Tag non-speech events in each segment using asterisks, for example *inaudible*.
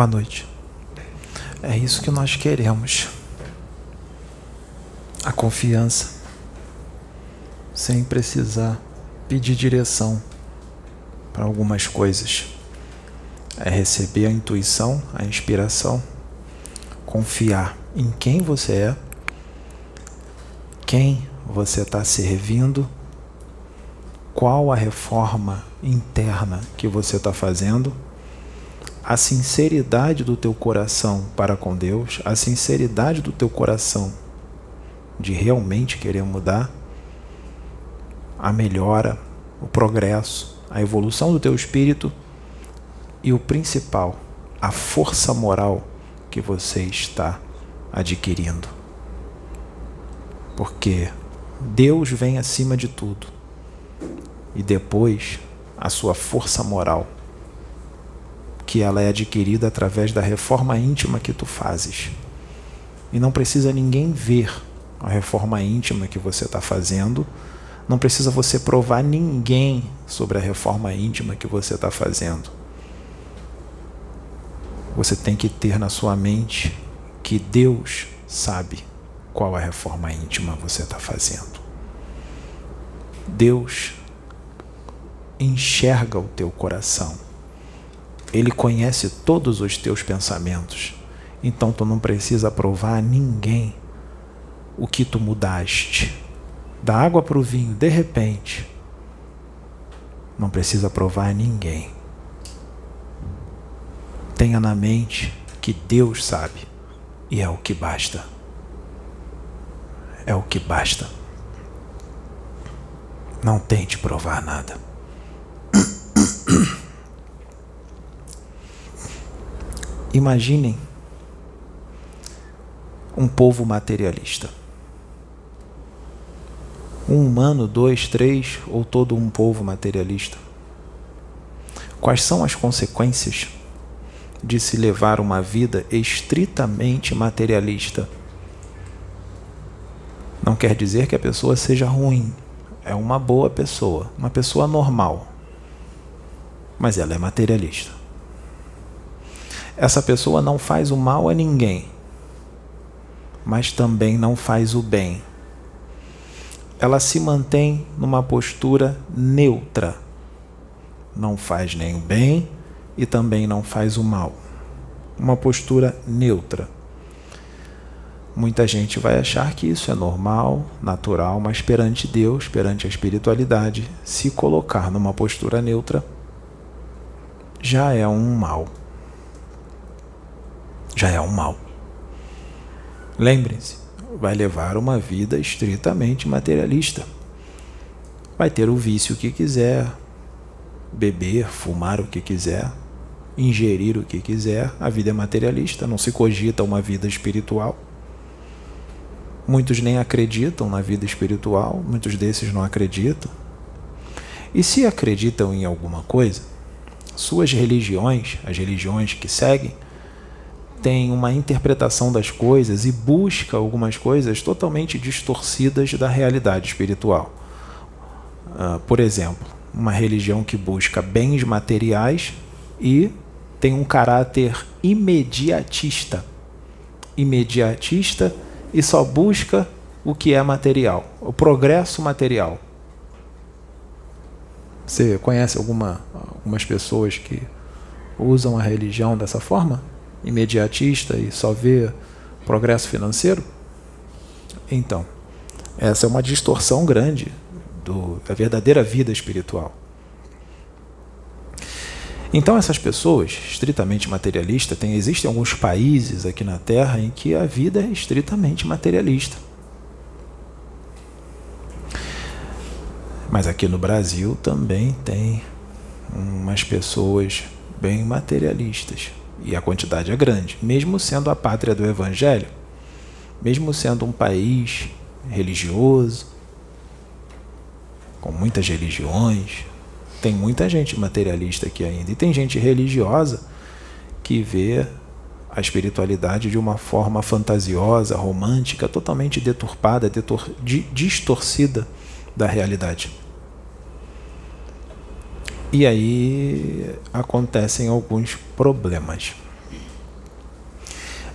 Boa noite. É isso que nós queremos. A confiança, sem precisar pedir direção para algumas coisas. É receber a intuição, a inspiração, confiar em quem você é, quem você está servindo, qual a reforma interna que você está fazendo a sinceridade do teu coração para com Deus, a sinceridade do teu coração de realmente querer mudar, a melhora, o progresso, a evolução do teu espírito e o principal, a força moral que você está adquirindo. Porque Deus vem acima de tudo e depois a sua força moral que ela é adquirida através da reforma íntima que tu fazes. E não precisa ninguém ver a reforma íntima que você está fazendo, não precisa você provar ninguém sobre a reforma íntima que você está fazendo. Você tem que ter na sua mente que Deus sabe qual a reforma íntima você está fazendo. Deus enxerga o teu coração ele conhece todos os teus pensamentos. Então tu não precisa provar a ninguém o que tu mudaste. Da água para o vinho, de repente. Não precisa provar a ninguém. Tenha na mente que Deus sabe e é o que basta. É o que basta. Não tente provar nada. *coughs* Imaginem um povo materialista. Um humano, dois, três ou todo um povo materialista. Quais são as consequências de se levar uma vida estritamente materialista? Não quer dizer que a pessoa seja ruim. É uma boa pessoa, uma pessoa normal. Mas ela é materialista essa pessoa não faz o mal a ninguém, mas também não faz o bem. Ela se mantém numa postura neutra. Não faz nem o bem e também não faz o mal. Uma postura neutra. Muita gente vai achar que isso é normal, natural, mas perante Deus, perante a espiritualidade, se colocar numa postura neutra já é um mal já é um mal. Lembrem-se, vai levar uma vida estritamente materialista. Vai ter o vício que quiser, beber, fumar o que quiser, ingerir o que quiser. A vida é materialista, não se cogita uma vida espiritual. Muitos nem acreditam na vida espiritual, muitos desses não acreditam. E se acreditam em alguma coisa, suas religiões, as religiões que seguem, tem uma interpretação das coisas e busca algumas coisas totalmente distorcidas da realidade espiritual. Uh, por exemplo, uma religião que busca bens materiais e tem um caráter imediatista. Imediatista e só busca o que é material, o progresso material. Você conhece alguma, algumas pessoas que usam a religião dessa forma? Imediatista e só vê progresso financeiro? Então, essa é uma distorção grande do, da verdadeira vida espiritual. Então, essas pessoas estritamente materialistas, tem, existem alguns países aqui na Terra em que a vida é estritamente materialista. Mas aqui no Brasil também tem umas pessoas bem materialistas. E a quantidade é grande, mesmo sendo a pátria do Evangelho, mesmo sendo um país religioso, com muitas religiões, tem muita gente materialista aqui ainda. E tem gente religiosa que vê a espiritualidade de uma forma fantasiosa, romântica, totalmente deturpada, detur distorcida da realidade. E aí acontecem alguns problemas.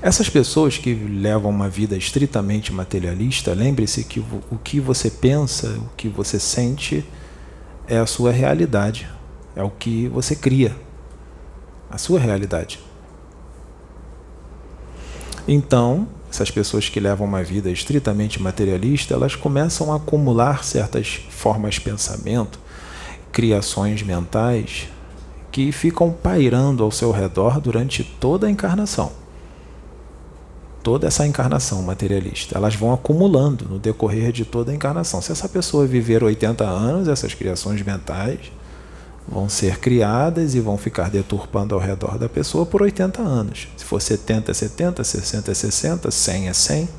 Essas pessoas que levam uma vida estritamente materialista, lembre-se que o que você pensa, o que você sente, é a sua realidade, é o que você cria, a sua realidade. Então, essas pessoas que levam uma vida estritamente materialista, elas começam a acumular certas formas de pensamento, criações mentais que ficam pairando ao seu redor durante toda a encarnação. Toda essa encarnação materialista. Elas vão acumulando no decorrer de toda a encarnação. Se essa pessoa viver 80 anos, essas criações mentais vão ser criadas e vão ficar deturpando ao redor da pessoa por 80 anos. Se for 70 é 70, 60 é 60, 100 é 100.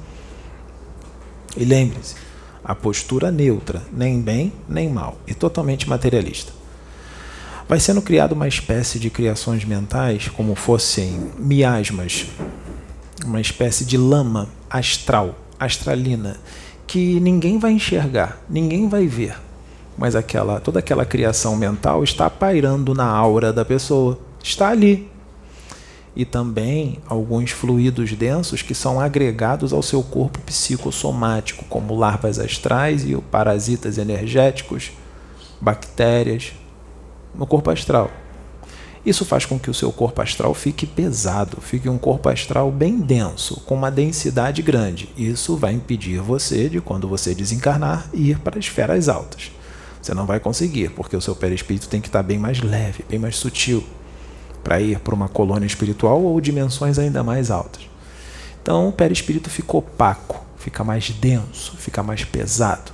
E lembre-se, a postura neutra, nem bem nem mal, e totalmente materialista. Vai sendo criada uma espécie de criações mentais, como fossem miasmas, uma espécie de lama astral, astralina, que ninguém vai enxergar, ninguém vai ver mas aquela toda aquela criação mental está pairando na aura da pessoa, está ali. E também alguns fluidos densos que são agregados ao seu corpo psicossomático, como larvas astrais e parasitas energéticos, bactérias, no corpo astral. Isso faz com que o seu corpo astral fique pesado, fique um corpo astral bem denso, com uma densidade grande. Isso vai impedir você de, quando você desencarnar, ir para as esferas altas. Você não vai conseguir, porque o seu perispírito tem que estar bem mais leve, bem mais sutil, para ir para uma colônia espiritual ou dimensões ainda mais altas. Então o perispírito fica opaco, fica mais denso, fica mais pesado.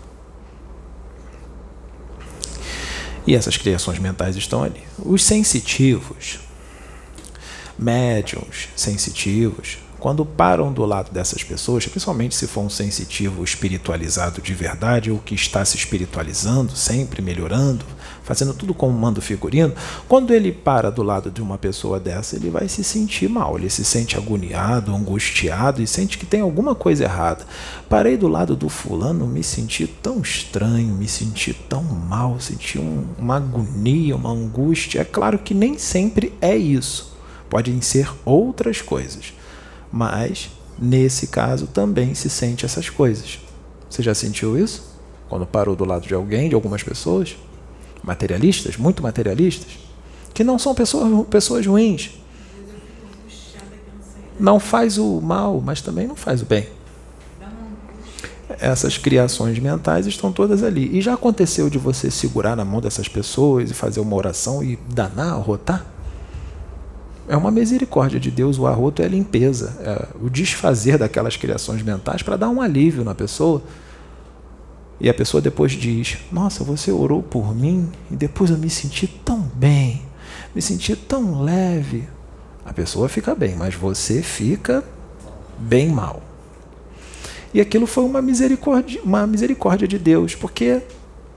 E essas criações mentais estão ali. Os sensitivos, médiums sensitivos, quando param do lado dessas pessoas, principalmente se for um sensitivo espiritualizado de verdade ou que está se espiritualizando, sempre melhorando, fazendo tudo como manda o figurino, quando ele para do lado de uma pessoa dessa, ele vai se sentir mal, ele se sente agoniado, angustiado e sente que tem alguma coisa errada. Parei do lado do fulano, me senti tão estranho, me senti tão mal, senti um, uma agonia, uma angústia. É claro que nem sempre é isso. Podem ser outras coisas mas nesse caso também se sente essas coisas. Você já sentiu isso? Quando parou do lado de alguém, de algumas pessoas? Materialistas, muito materialistas, que não são pessoas, pessoas ruins. Não faz o mal, mas também não faz o bem. Essas criações mentais estão todas ali. E já aconteceu de você segurar na mão dessas pessoas e fazer uma oração e danar, arrotar? é uma misericórdia de Deus, o arroto é a limpeza, é o desfazer daquelas criações mentais para dar um alívio na pessoa. E a pessoa depois diz: Nossa, você orou por mim e depois eu me senti tão bem, me senti tão leve. A pessoa fica bem, mas você fica bem mal. E aquilo foi uma misericórdia, uma misericórdia de Deus, porque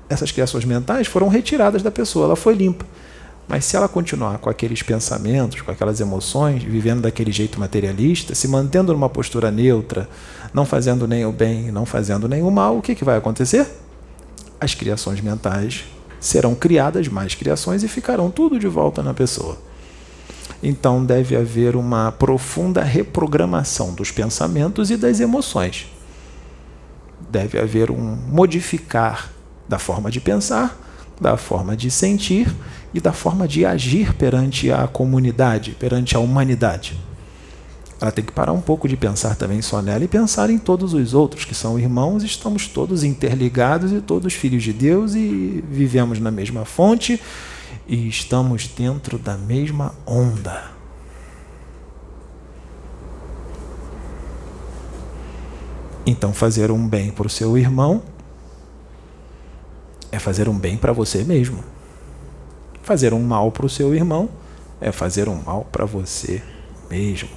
essas criações mentais foram retiradas da pessoa, ela foi limpa. Mas se ela continuar com aqueles pensamentos, com aquelas emoções, vivendo daquele jeito materialista, se mantendo numa postura neutra, não fazendo nem o bem, não fazendo nem o mal, o que, que vai acontecer? As criações mentais serão criadas mais criações e ficarão tudo de volta na pessoa. Então deve haver uma profunda reprogramação dos pensamentos e das emoções. Deve haver um modificar da forma de pensar, da forma de sentir e da forma de agir perante a comunidade, perante a humanidade. Ela tem que parar um pouco de pensar também só nela e pensar em todos os outros que são irmãos, estamos todos interligados e todos filhos de Deus e vivemos na mesma fonte e estamos dentro da mesma onda. Então, fazer um bem para o seu irmão é fazer um bem para você mesmo. Fazer um mal para o seu irmão é fazer um mal para você mesmo.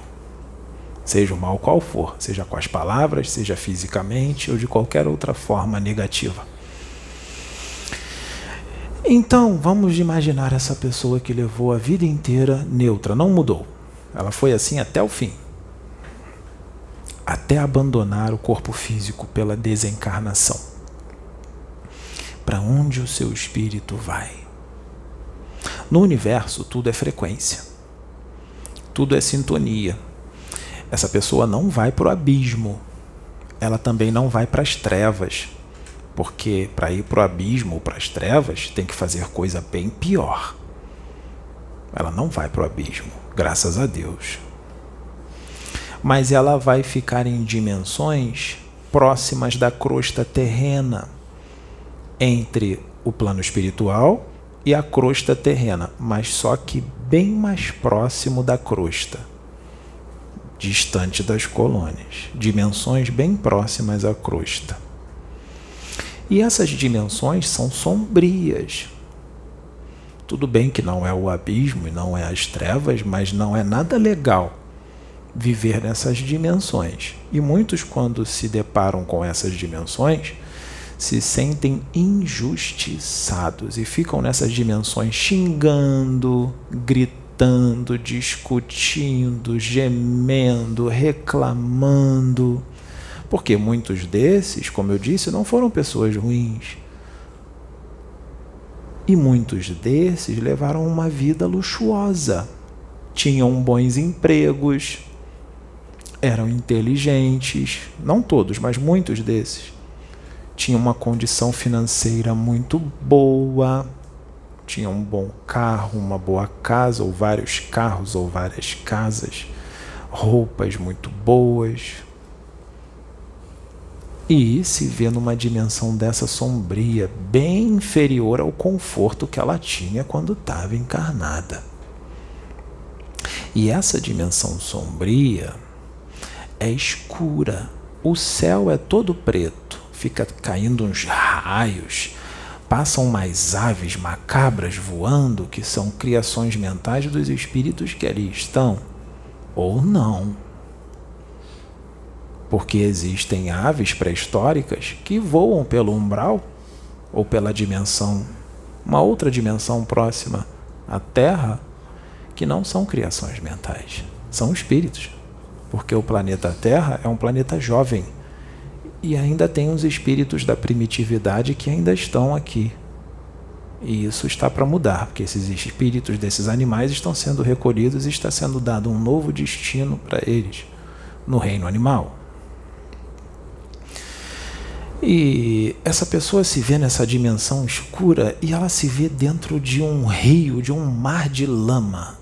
Seja o mal qual for, seja com as palavras, seja fisicamente ou de qualquer outra forma negativa. Então, vamos imaginar essa pessoa que levou a vida inteira neutra, não mudou. Ela foi assim até o fim. Até abandonar o corpo físico pela desencarnação. Para onde o seu espírito vai? No universo, tudo é frequência, tudo é sintonia. essa pessoa não vai para o abismo. Ela também não vai para as trevas. Porque para ir para o abismo ou para as trevas, tem que fazer coisa bem pior. Ela não vai para o abismo, graças a Deus. Mas ela vai ficar em dimensões próximas da crosta terrena, entre o plano espiritual e a crosta terrena, mas só que bem mais próximo da crosta distante das colônias, dimensões bem próximas à crosta. E essas dimensões são sombrias. Tudo bem que não é o abismo e não é as trevas, mas não é nada legal viver nessas dimensões. E muitos, quando se deparam com essas dimensões, se sentem injustiçados e ficam nessas dimensões xingando, gritando discutindo, gemendo, reclamando. Porque muitos desses, como eu disse, não foram pessoas ruins. E muitos desses levaram uma vida luxuosa. Tinham bons empregos, eram inteligentes, não todos, mas muitos desses. Tinham uma condição financeira muito boa, tinha um bom carro, uma boa casa, ou vários carros, ou várias casas, roupas muito boas. E se vê numa dimensão dessa sombria, bem inferior ao conforto que ela tinha quando estava encarnada. E essa dimensão sombria é escura. O céu é todo preto, fica caindo uns raios passam mais aves macabras voando que são criações mentais dos espíritos que ali estão, ou não. Porque existem aves pré-históricas que voam pelo umbral ou pela dimensão, uma outra dimensão próxima à Terra, que não são criações mentais, são espíritos. Porque o planeta Terra é um planeta jovem e ainda tem os espíritos da primitividade que ainda estão aqui. E isso está para mudar, porque esses espíritos desses animais estão sendo recolhidos e está sendo dado um novo destino para eles no reino animal. E essa pessoa se vê nessa dimensão escura e ela se vê dentro de um rio, de um mar de lama.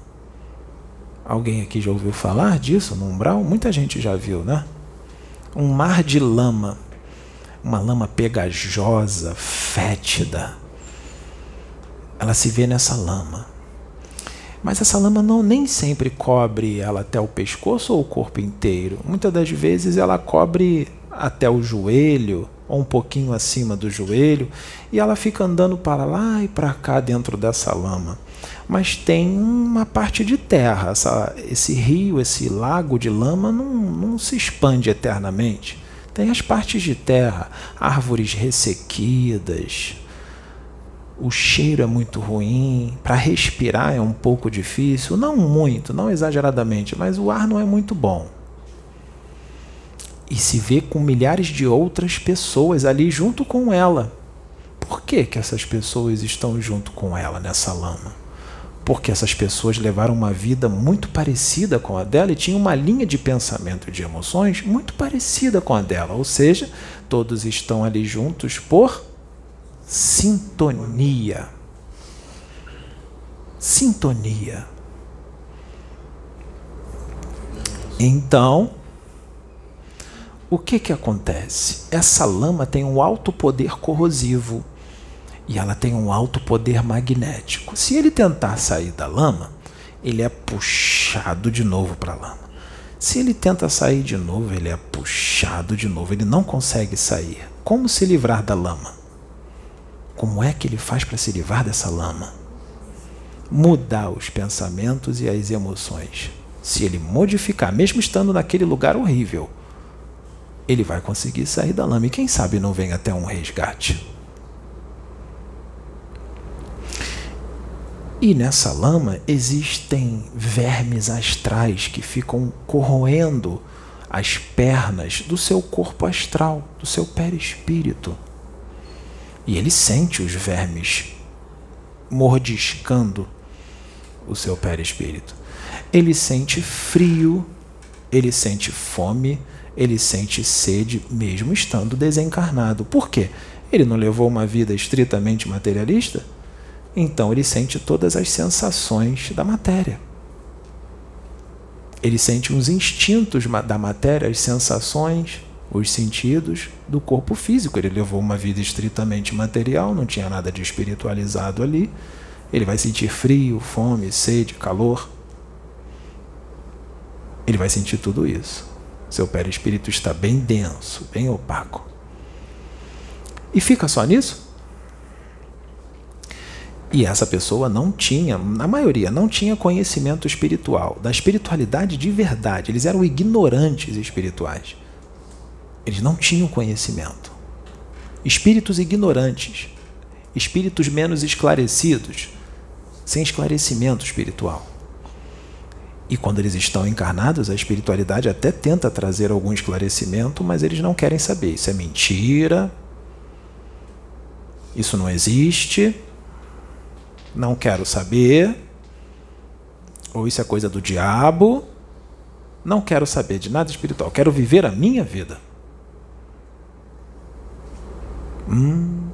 Alguém aqui já ouviu falar disso no umbral? Muita gente já viu, né? Um mar de lama, uma lama pegajosa, fétida. Ela se vê nessa lama. Mas essa lama não nem sempre cobre ela até o pescoço ou o corpo inteiro. Muitas das vezes ela cobre até o joelho ou um pouquinho acima do joelho e ela fica andando para lá e para cá dentro dessa lama mas tem uma parte de terra. Essa, esse rio, esse lago de lama não, não se expande eternamente. Tem as partes de terra, árvores ressequidas. O cheiro é muito ruim, para respirar é um pouco difícil, não muito, não exageradamente, mas o ar não é muito bom. E se vê com milhares de outras pessoas ali junto com ela. Por que, que essas pessoas estão junto com ela nessa lama? Porque essas pessoas levaram uma vida muito parecida com a dela e tinham uma linha de pensamento e de emoções muito parecida com a dela, ou seja, todos estão ali juntos por sintonia. Sintonia. Então, o que que acontece? Essa lama tem um alto poder corrosivo e ela tem um alto poder magnético. Se ele tentar sair da lama, ele é puxado de novo para a lama. Se ele tenta sair de novo, ele é puxado de novo. Ele não consegue sair. Como se livrar da lama? Como é que ele faz para se livrar dessa lama? Mudar os pensamentos e as emoções. Se ele modificar, mesmo estando naquele lugar horrível, ele vai conseguir sair da lama. E quem sabe não vem até um resgate. E nessa lama existem vermes astrais que ficam corroendo as pernas do seu corpo astral, do seu perispírito. E ele sente os vermes mordiscando o seu perispírito. Ele sente frio ele sente fome, ele sente sede, mesmo estando desencarnado. Por quê? Ele não levou uma vida estritamente materialista? Então ele sente todas as sensações da matéria. Ele sente os instintos da matéria, as sensações, os sentidos do corpo físico. Ele levou uma vida estritamente material, não tinha nada de espiritualizado ali. Ele vai sentir frio, fome, sede, calor. Ele vai sentir tudo isso. Seu perispírito está bem denso, bem opaco. E fica só nisso? E essa pessoa não tinha, na maioria, não tinha conhecimento espiritual, da espiritualidade de verdade. Eles eram ignorantes espirituais. Eles não tinham conhecimento. Espíritos ignorantes, espíritos menos esclarecidos, sem esclarecimento espiritual. E quando eles estão encarnados, a espiritualidade até tenta trazer algum esclarecimento, mas eles não querem saber. Isso é mentira, isso não existe, não quero saber, ou isso é coisa do diabo, não quero saber de nada espiritual, quero viver a minha vida. Hum,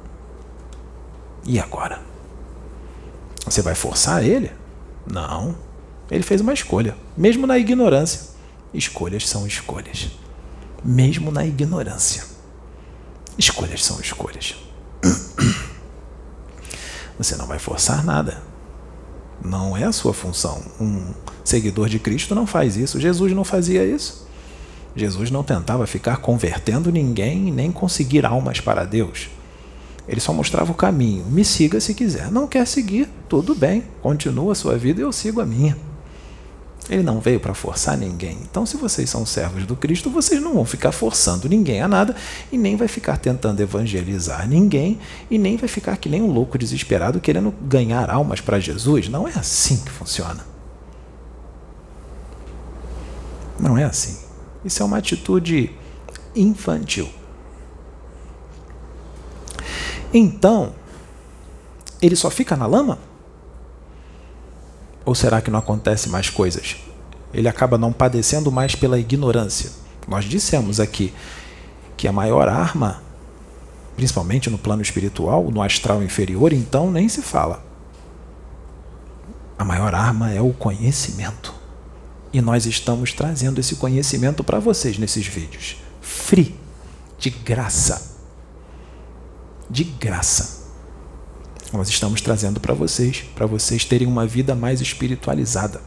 e agora? Você vai forçar ele? Não. Ele fez uma escolha, mesmo na ignorância. Escolhas são escolhas. Mesmo na ignorância. Escolhas são escolhas. *clears throat* Você não vai forçar nada. Não é a sua função. Um seguidor de Cristo não faz isso. Jesus não fazia isso. Jesus não tentava ficar convertendo ninguém nem conseguir almas para Deus. Ele só mostrava o caminho. Me siga se quiser. Não quer seguir? Tudo bem. Continua a sua vida e eu sigo a minha. Ele não veio para forçar ninguém. Então, se vocês são servos do Cristo, vocês não vão ficar forçando ninguém a nada e nem vai ficar tentando evangelizar ninguém e nem vai ficar que nem um louco desesperado querendo ganhar almas para Jesus. Não é assim que funciona. Não é assim. Isso é uma atitude infantil. Então, ele só fica na lama? Ou será que não acontece mais coisas? Ele acaba não padecendo mais pela ignorância. Nós dissemos aqui que a maior arma, principalmente no plano espiritual, no astral inferior, então nem se fala. A maior arma é o conhecimento. E nós estamos trazendo esse conhecimento para vocês nesses vídeos. Free, de graça. De graça nós estamos trazendo para vocês, para vocês terem uma vida mais espiritualizada.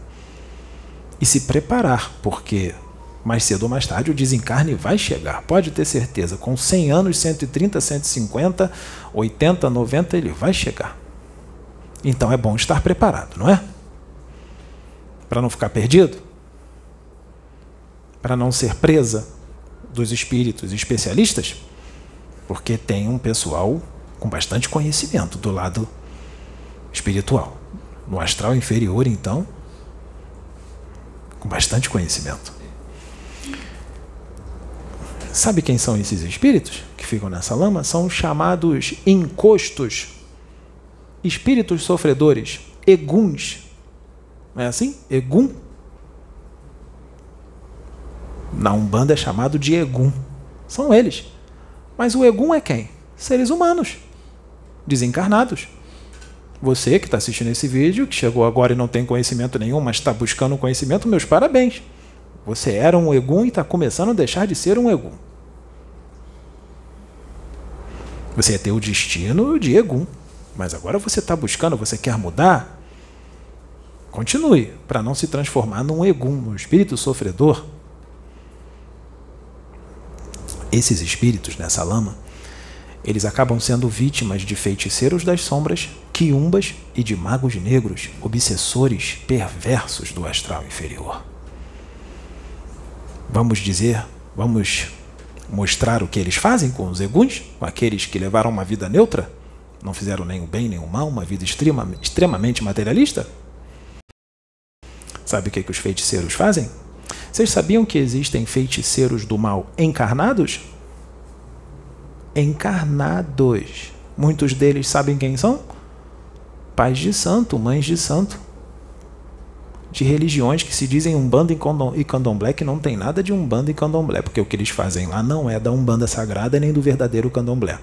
E se preparar, porque mais cedo ou mais tarde o desencarne vai chegar, pode ter certeza. Com 100 anos, 130, 150, 80, 90, ele vai chegar. Então é bom estar preparado, não é? Para não ficar perdido? Para não ser presa dos espíritos especialistas? Porque tem um pessoal com bastante conhecimento do lado espiritual. No astral inferior, então, com bastante conhecimento. Sabe quem são esses espíritos que ficam nessa lama? São os chamados encostos, espíritos sofredores, eguns. Não é assim? Egum. Na Umbanda é chamado de egum. São eles. Mas o egum é quem? Seres humanos desencarnados. Você que está assistindo esse vídeo, que chegou agora e não tem conhecimento nenhum, mas está buscando conhecimento, meus parabéns. Você era um egum e está começando a deixar de ser um egum. Você ia ter o destino de egum, mas agora você está buscando, você quer mudar? Continue, para não se transformar num egum, num espírito sofredor. Esses espíritos nessa lama eles acabam sendo vítimas de feiticeiros das sombras, quiumbas e de magos negros, obsessores perversos do astral inferior. Vamos dizer, vamos mostrar o que eles fazem com os eguns, com aqueles que levaram uma vida neutra, não fizeram nem o bem nem o mal, uma vida extrema, extremamente materialista? Sabe o que, que os feiticeiros fazem? Vocês sabiam que existem feiticeiros do mal encarnados? Encarnados. Muitos deles sabem quem são? Pais de santo, mães de santo. de religiões que se dizem Umbanda e Candomblé que não tem nada de Umbanda e Candomblé, porque o que eles fazem lá não é da Umbanda sagrada nem do verdadeiro Candomblé.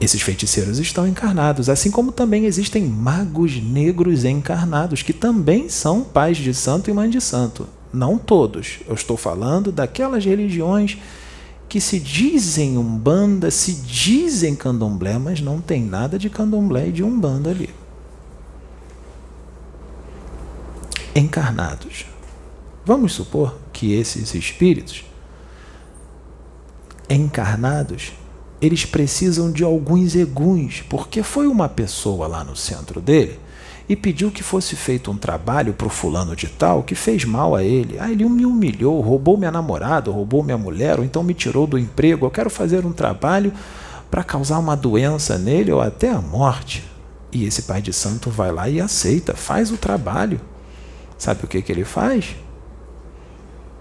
Esses feiticeiros estão encarnados, assim como também existem magos negros encarnados, que também são pais de santo e mãe de santo. Não todos. Eu estou falando daquelas religiões que se dizem umbanda, se dizem candomblé, mas não tem nada de candomblé e de umbanda ali. Encarnados. Vamos supor que esses espíritos encarnados eles precisam de alguns eguns, porque foi uma pessoa lá no centro dele e pediu que fosse feito um trabalho para o fulano de tal que fez mal a ele. Ah, ele me humilhou, roubou minha namorada, roubou minha mulher, ou então me tirou do emprego. Eu quero fazer um trabalho para causar uma doença nele ou até a morte. E esse pai de santo vai lá e aceita, faz o trabalho. Sabe o que, que ele faz?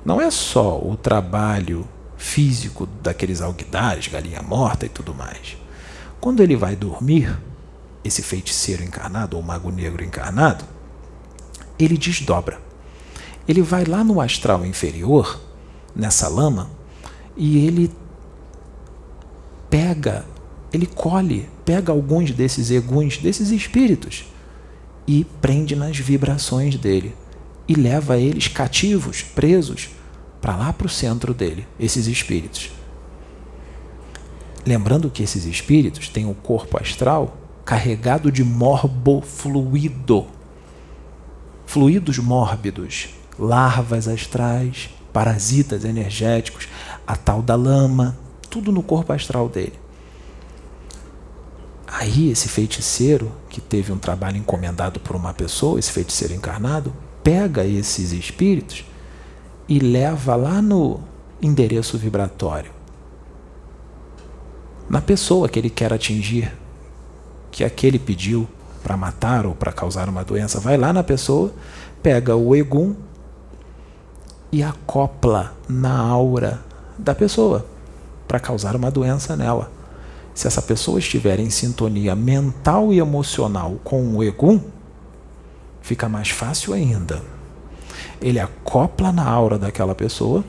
Não é só o trabalho físico daqueles alguidares, galinha morta e tudo mais. Quando ele vai dormir, esse feiticeiro encarnado ou mago negro encarnado, ele desdobra. Ele vai lá no astral inferior, nessa lama, e ele pega, ele colhe, pega alguns desses eguns, desses espíritos, e prende nas vibrações dele e leva eles cativos, presos, para lá para o centro dele, esses espíritos. Lembrando que esses espíritos têm o corpo astral carregado de morbofluido, fluidos mórbidos, larvas astrais, parasitas energéticos, a tal da lama, tudo no corpo astral dele. Aí esse feiticeiro, que teve um trabalho encomendado por uma pessoa, esse feiticeiro encarnado, pega esses espíritos e leva lá no endereço vibratório. Na pessoa que ele quer atingir, que aquele pediu para matar ou para causar uma doença, vai lá na pessoa, pega o egum e acopla na aura da pessoa para causar uma doença nela. Se essa pessoa estiver em sintonia mental e emocional com o egum, fica mais fácil ainda ele acopla na aura daquela pessoa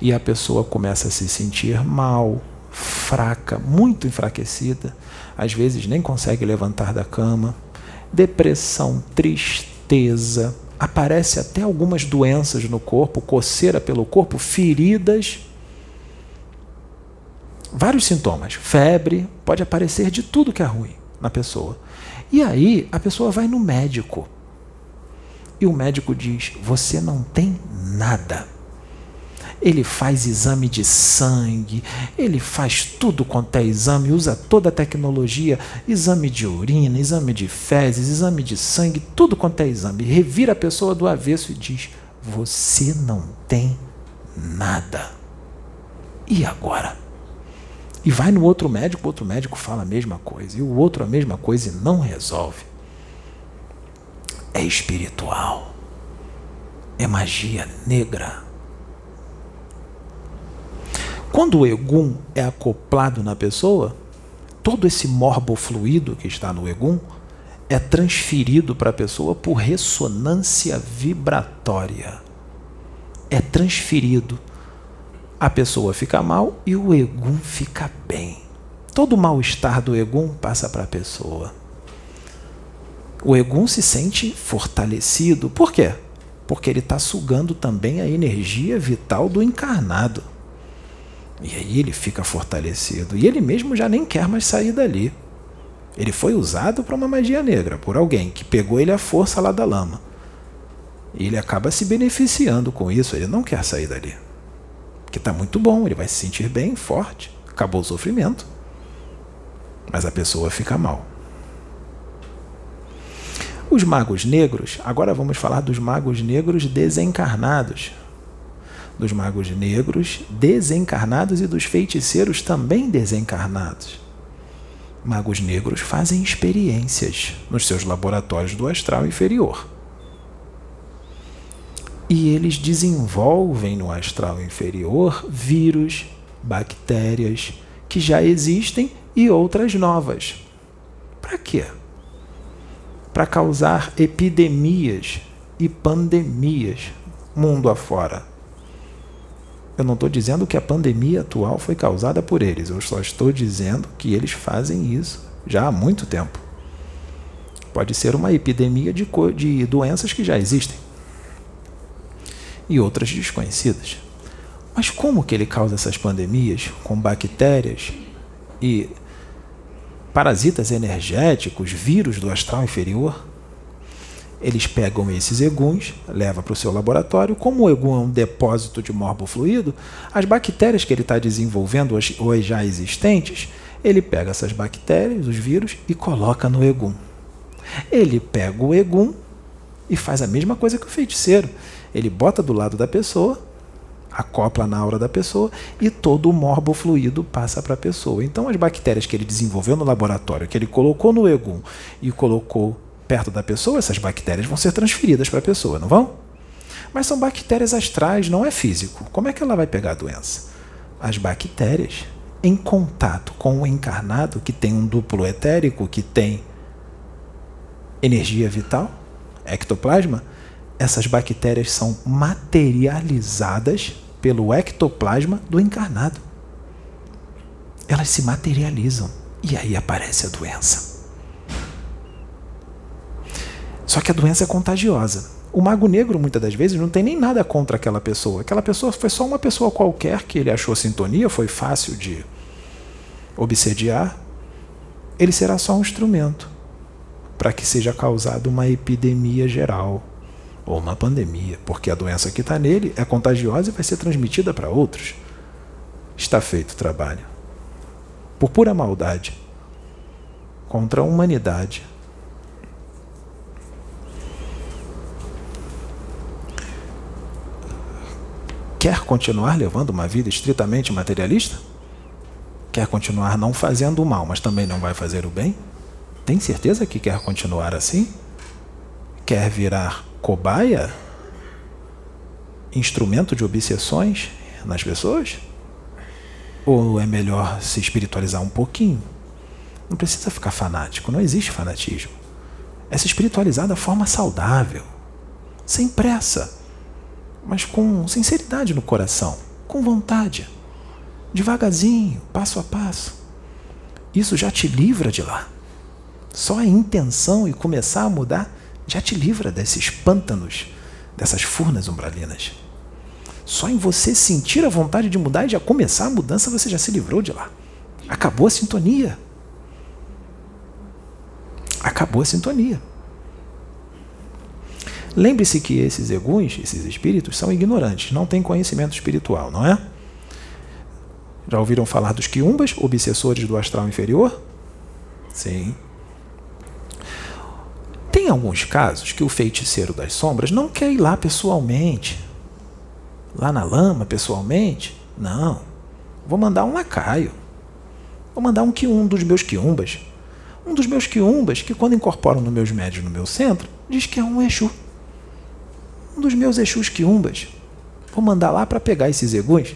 e a pessoa começa a se sentir mal, fraca, muito enfraquecida, às vezes nem consegue levantar da cama, depressão, tristeza, aparece até algumas doenças no corpo, coceira pelo corpo, feridas, vários sintomas, febre, pode aparecer de tudo que é ruim na pessoa. E aí a pessoa vai no médico. E o médico diz: Você não tem nada. Ele faz exame de sangue, ele faz tudo quanto é exame, usa toda a tecnologia, exame de urina, exame de fezes, exame de sangue, tudo quanto é exame. Revira a pessoa do avesso e diz: Você não tem nada. E agora? E vai no outro médico, o outro médico fala a mesma coisa, e o outro a mesma coisa e não resolve é espiritual, é magia negra. Quando o egum é acoplado na pessoa, todo esse morbo fluido que está no egum é transferido para a pessoa por ressonância vibratória. É transferido. A pessoa fica mal e o egum fica bem. Todo o mal-estar do egum passa para a pessoa o Egum se sente fortalecido. Por quê? Porque ele está sugando também a energia vital do encarnado. E aí ele fica fortalecido. E ele mesmo já nem quer mais sair dali. Ele foi usado para uma magia negra, por alguém que pegou ele à força lá da lama. E ele acaba se beneficiando com isso. Ele não quer sair dali. Que está muito bom, ele vai se sentir bem, forte. Acabou o sofrimento. Mas a pessoa fica mal. Os magos negros, agora vamos falar dos magos negros desencarnados. Dos magos negros desencarnados e dos feiticeiros também desencarnados. Magos negros fazem experiências nos seus laboratórios do astral inferior. E eles desenvolvem no astral inferior vírus, bactérias que já existem e outras novas. Para quê? para causar epidemias e pandemias mundo afora. Eu não estou dizendo que a pandemia atual foi causada por eles, eu só estou dizendo que eles fazem isso já há muito tempo. Pode ser uma epidemia de, de doenças que já existem e outras desconhecidas. Mas como que ele causa essas pandemias com bactérias e parasitas energéticos, vírus do astral inferior? Eles pegam esses eguns, levam para o seu laboratório. Como o egum é um depósito de morbofluido, as bactérias que ele está desenvolvendo, ou já existentes, ele pega essas bactérias, os vírus, e coloca no egum. Ele pega o egum e faz a mesma coisa que o feiticeiro. Ele bota do lado da pessoa, acopla na aura da pessoa e todo o morbo fluido passa para a pessoa. Então, as bactérias que ele desenvolveu no laboratório, que ele colocou no egum e colocou perto da pessoa, essas bactérias vão ser transferidas para a pessoa, não vão? Mas são bactérias astrais, não é físico. Como é que ela vai pegar a doença? As bactérias, em contato com o encarnado, que tem um duplo etérico, que tem energia vital, ectoplasma, essas bactérias são materializadas pelo ectoplasma do encarnado. Elas se materializam e aí aparece a doença. Só que a doença é contagiosa. O mago negro, muitas das vezes, não tem nem nada contra aquela pessoa. Aquela pessoa foi só uma pessoa qualquer que ele achou sintonia, foi fácil de obsediar. Ele será só um instrumento para que seja causada uma epidemia geral ou uma pandemia, porque a doença que está nele é contagiosa e vai ser transmitida para outros. Está feito o trabalho. Por pura maldade contra a humanidade. Quer continuar levando uma vida estritamente materialista? Quer continuar não fazendo o mal, mas também não vai fazer o bem? Tem certeza que quer continuar assim? Quer virar cobaia? Instrumento de obsessões nas pessoas? Ou é melhor se espiritualizar um pouquinho? Não precisa ficar fanático, não existe fanatismo. É se espiritualizar da forma saudável, sem pressa, mas com sinceridade no coração, com vontade, devagarzinho, passo a passo. Isso já te livra de lá. Só a intenção e começar a mudar já te livra desses pântanos, dessas furnas umbralinas. Só em você sentir a vontade de mudar e já começar a mudança, você já se livrou de lá. Acabou a sintonia. Acabou a sintonia. Lembre-se que esses eguns, esses espíritos, são ignorantes, não têm conhecimento espiritual, não é? Já ouviram falar dos quiumbas, obsessores do astral inferior? Sim. Tem alguns casos que o feiticeiro das sombras não quer ir lá pessoalmente. Lá na lama, pessoalmente? Não. Vou mandar um lacaio. Vou mandar um, um dos meus quiumbas. Um dos meus quiumbas, que quando incorporam nos meus médios no meu centro, diz que é um Exu. Um dos meus Exus quiumbas. Vou mandar lá para pegar esses eguns.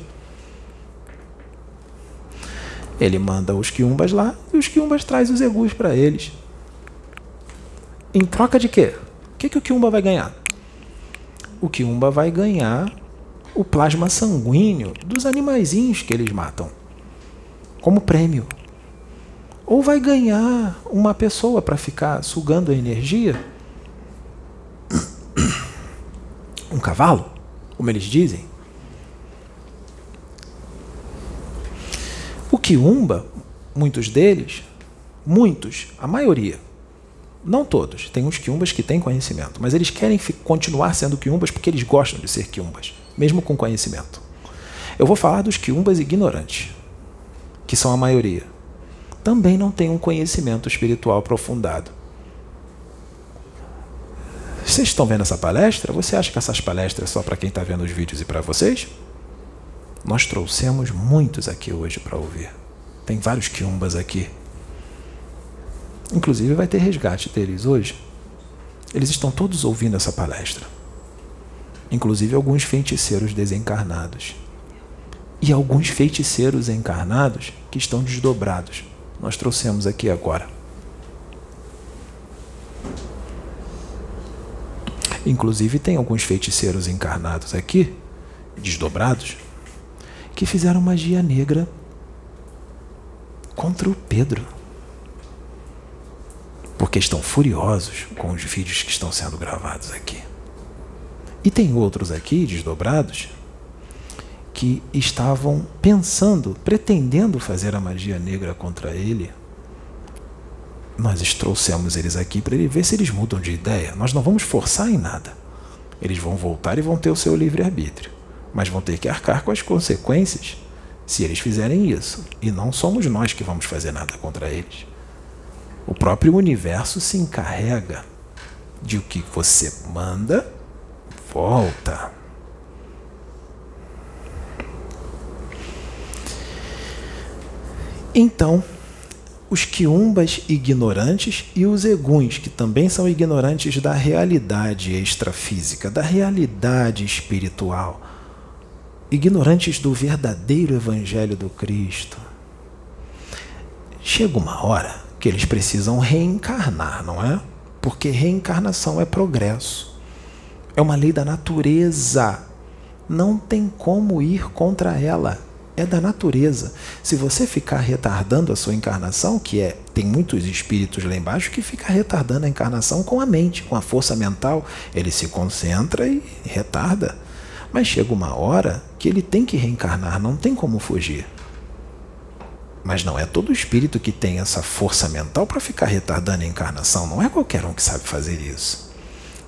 Ele manda os quiumbas lá e os quiumbas traz os egus para eles. Em troca de quê? O que, que o Kiumba vai ganhar? O Kiumba vai ganhar o plasma sanguíneo dos animaizinhos que eles matam, como prêmio. Ou vai ganhar uma pessoa para ficar sugando a energia. Um cavalo, como eles dizem. O Kiumba, muitos deles, muitos, a maioria, não todos. Tem uns quiumbas que têm conhecimento, mas eles querem continuar sendo quiumbas porque eles gostam de ser quiumbas, mesmo com conhecimento. Eu vou falar dos quiumbas ignorantes, que são a maioria. Também não têm um conhecimento espiritual aprofundado. Vocês estão vendo essa palestra? Você acha que essas palestras é só para quem está vendo os vídeos e para vocês? Nós trouxemos muitos aqui hoje para ouvir. Tem vários quiumbas aqui Inclusive vai ter resgate deles hoje. Eles estão todos ouvindo essa palestra. Inclusive alguns feiticeiros desencarnados. E alguns feiticeiros encarnados que estão desdobrados. Nós trouxemos aqui agora. Inclusive, tem alguns feiticeiros encarnados aqui, desdobrados, que fizeram magia negra contra o Pedro. Porque estão furiosos com os vídeos que estão sendo gravados aqui. E tem outros aqui, desdobrados, que estavam pensando, pretendendo fazer a magia negra contra ele. Nós trouxemos eles aqui para ele ver se eles mudam de ideia. Nós não vamos forçar em nada. Eles vão voltar e vão ter o seu livre-arbítrio, mas vão ter que arcar com as consequências se eles fizerem isso. E não somos nós que vamos fazer nada contra eles. O próprio universo se encarrega de o que você manda, volta. Então, os quiumbas ignorantes e os eguns, que também são ignorantes da realidade extrafísica, da realidade espiritual, ignorantes do verdadeiro evangelho do Cristo. Chega uma hora que eles precisam reencarnar, não é? Porque reencarnação é progresso. É uma lei da natureza. Não tem como ir contra ela. É da natureza. Se você ficar retardando a sua encarnação, que é tem muitos espíritos lá embaixo que fica retardando a encarnação com a mente, com a força mental, ele se concentra e retarda. Mas chega uma hora que ele tem que reencarnar, não tem como fugir. Mas não é todo espírito que tem essa força mental para ficar retardando a encarnação. Não é qualquer um que sabe fazer isso.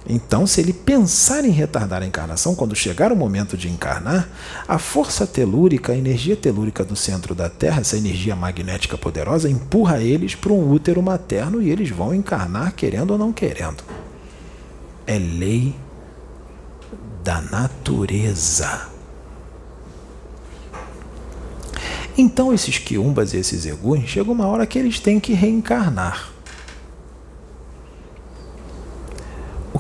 Então, se ele pensar em retardar a encarnação, quando chegar o momento de encarnar, a força telúrica, a energia telúrica do centro da Terra, essa energia magnética poderosa, empurra eles para um útero materno e eles vão encarnar querendo ou não querendo. É lei da natureza. Então esses quiumbas e esses eguns, chega uma hora que eles têm que reencarnar.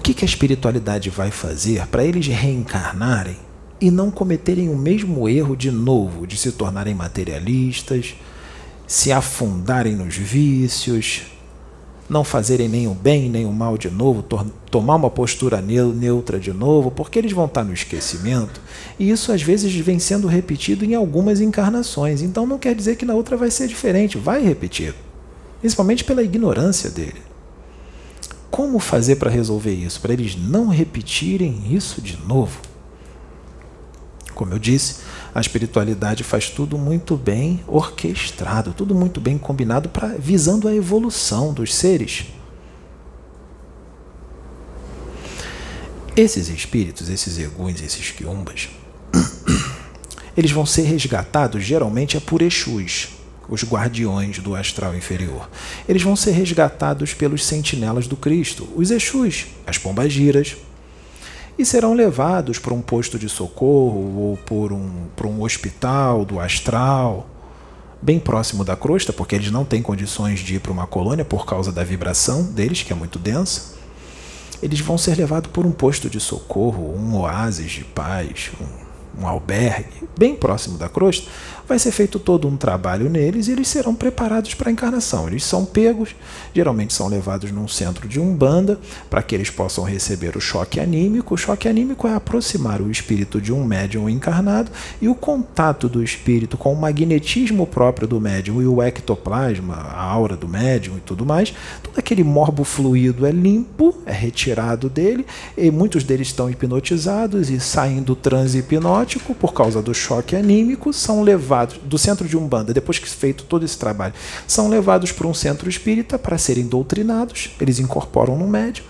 Que, que a espiritualidade vai fazer para eles reencarnarem e não cometerem o mesmo erro de novo, de se tornarem materialistas, se afundarem nos vícios, não fazerem nem o bem nem o mal de novo, tomar uma postura neutra de novo, porque eles vão estar no esquecimento. E isso às vezes vem sendo repetido em algumas encarnações. Então não quer dizer que na outra vai ser diferente, vai repetir. Principalmente pela ignorância dele. Como fazer para resolver isso? Para eles não repetirem isso de novo? Como eu disse, a espiritualidade faz tudo muito bem orquestrado, tudo muito bem combinado para visando a evolução dos seres. Esses espíritos, esses eguns, esses quiumbas, *coughs* eles vão ser resgatados geralmente é por Exus, os guardiões do astral inferior. Eles vão ser resgatados pelos sentinelas do Cristo, os Exus, as pombagiras, e serão levados para um posto de socorro ou por um, para um hospital do astral, bem próximo da crosta, porque eles não têm condições de ir para uma colônia por causa da vibração deles, que é muito densa. Eles vão ser levados por um posto de socorro, um oásis de paz, um, um albergue, bem próximo da crosta, vai ser feito todo um trabalho neles e eles serão preparados para a encarnação. Eles são pegos, geralmente são levados num centro de umbanda para que eles possam receber o choque anímico. O choque anímico é aproximar o espírito de um médium encarnado e o contato do espírito com o magnetismo próprio do médium e o ectoplasma, a aura do médium e tudo mais. Todo aquele morbo fluido é limpo, é retirado dele e muitos deles estão hipnotizados e saem do transe hipnótico por causa do choque anímico, são levados levados do centro de Umbanda, depois que feito todo esse trabalho, são levados para um centro espírita para serem doutrinados. Eles incorporam no médio,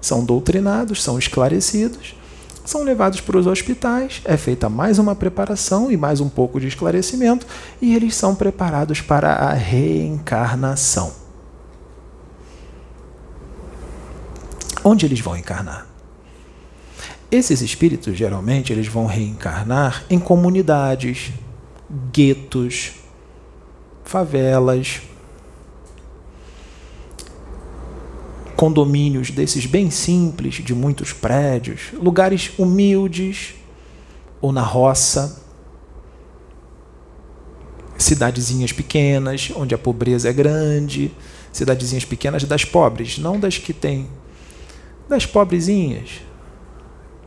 são doutrinados, são esclarecidos, são levados para os hospitais, é feita mais uma preparação e mais um pouco de esclarecimento, e eles são preparados para a reencarnação. Onde eles vão encarnar? Esses espíritos geralmente eles vão reencarnar em comunidades, guetos, favelas, condomínios desses bem simples, de muitos prédios, lugares humildes ou na roça, cidadezinhas pequenas, onde a pobreza é grande, cidadezinhas pequenas das pobres, não das que têm, das pobrezinhas,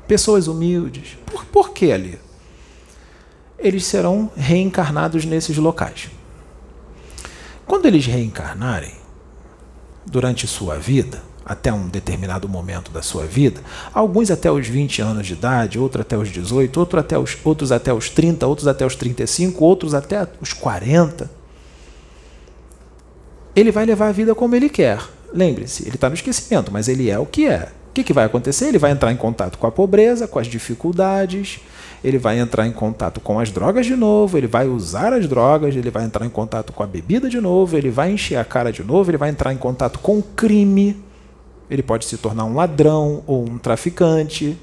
pessoas humildes. Por, por que ali? Eles serão reencarnados nesses locais. Quando eles reencarnarem, durante sua vida, até um determinado momento da sua vida, alguns até os 20 anos de idade, outros até os 18, outros até os, outros até os 30, outros até os 35, outros até os 40. Ele vai levar a vida como ele quer. Lembre-se, ele está no esquecimento, mas ele é o que é. O que, que vai acontecer? Ele vai entrar em contato com a pobreza, com as dificuldades, ele vai entrar em contato com as drogas de novo, ele vai usar as drogas, ele vai entrar em contato com a bebida de novo, ele vai encher a cara de novo, ele vai entrar em contato com o crime, ele pode se tornar um ladrão ou um traficante.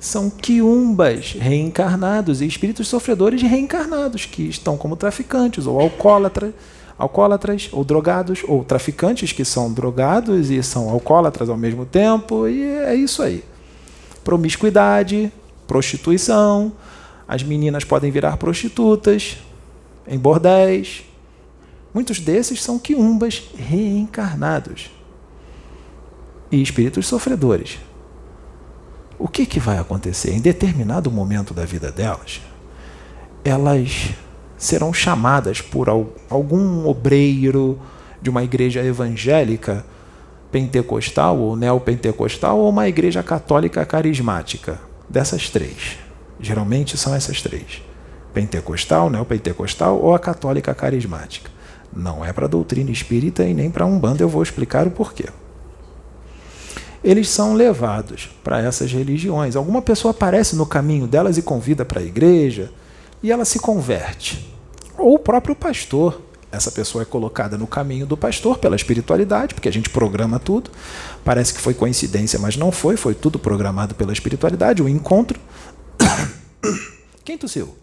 São quiumbas reencarnados e espíritos sofredores reencarnados que estão como traficantes ou alcoólatras, alcoólatras ou drogados ou traficantes que são drogados e são alcoólatras ao mesmo tempo e é isso aí. Promiscuidade, prostituição, as meninas podem virar prostitutas em bordéis. Muitos desses são quiumbas reencarnados e espíritos sofredores. O que, que vai acontecer? Em determinado momento da vida delas, elas serão chamadas por algum obreiro de uma igreja evangélica pentecostal ou neopentecostal ou uma igreja católica carismática. Dessas três. Geralmente são essas três: pentecostal, neopentecostal ou a católica carismática. Não é para doutrina espírita e nem para um bando, eu vou explicar o porquê eles são levados para essas religiões. Alguma pessoa aparece no caminho delas e convida para a igreja e ela se converte. Ou o próprio pastor. Essa pessoa é colocada no caminho do pastor pela espiritualidade, porque a gente programa tudo. Parece que foi coincidência, mas não foi, foi tudo programado pela espiritualidade. O encontro. *coughs* Quem tossiu?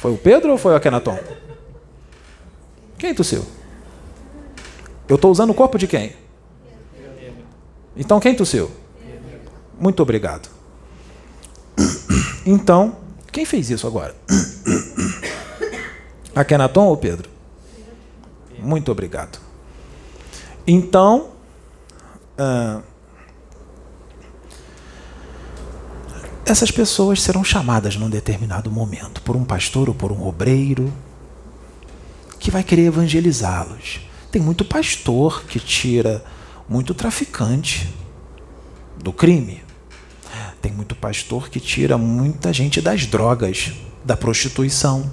Foi o Pedro ou foi o Akenaton? Quem tossiu? Eu estou usando o corpo de quem? Então quem tossiu? Muito obrigado. *coughs* Então, quem fez isso agora? *coughs* Akenaton ou Pedro? Muito obrigado. Então, uh, essas pessoas serão chamadas num determinado momento por um pastor ou por um obreiro que vai querer evangelizá-los. Tem muito pastor que tira muito traficante do crime. Tem muito pastor que tira muita gente das drogas, da prostituição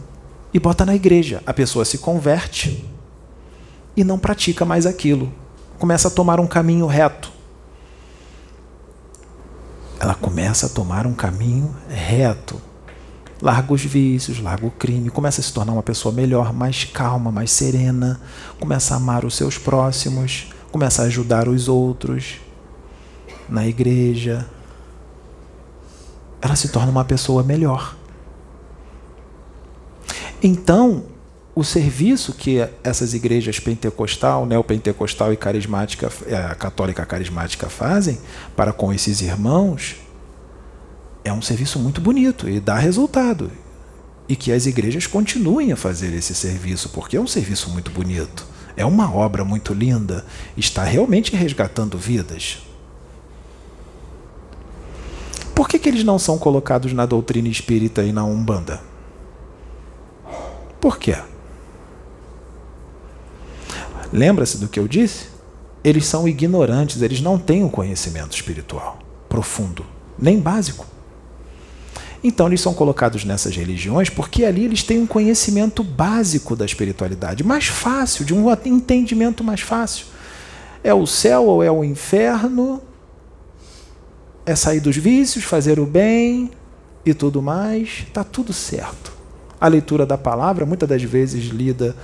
e bota na igreja. A pessoa se converte e não pratica mais aquilo. Começa a tomar um caminho reto. Ela começa a tomar um caminho reto. Larga os vícios, larga o crime, começa a se tornar uma pessoa melhor, mais calma, mais serena, começa a amar os seus próximos, começa a ajudar os outros na igreja. Ela se torna uma pessoa melhor. Então, o serviço que essas igrejas pentecostal, neopentecostal e carismática, a católica carismática fazem para com esses irmãos é um serviço muito bonito e dá resultado. E que as igrejas continuem a fazer esse serviço, porque é um serviço muito bonito. É uma obra muito linda, está realmente resgatando vidas. Por que, que eles não são colocados na doutrina espírita e na Umbanda? Por quê? Lembra-se do que eu disse? Eles são ignorantes, eles não têm um conhecimento espiritual profundo, nem básico. Então eles são colocados nessas religiões porque ali eles têm um conhecimento básico da espiritualidade, mais fácil, de um entendimento mais fácil. É o céu ou é o inferno? É sair dos vícios, fazer o bem e tudo mais? Está tudo certo. A leitura da palavra, muitas das vezes lida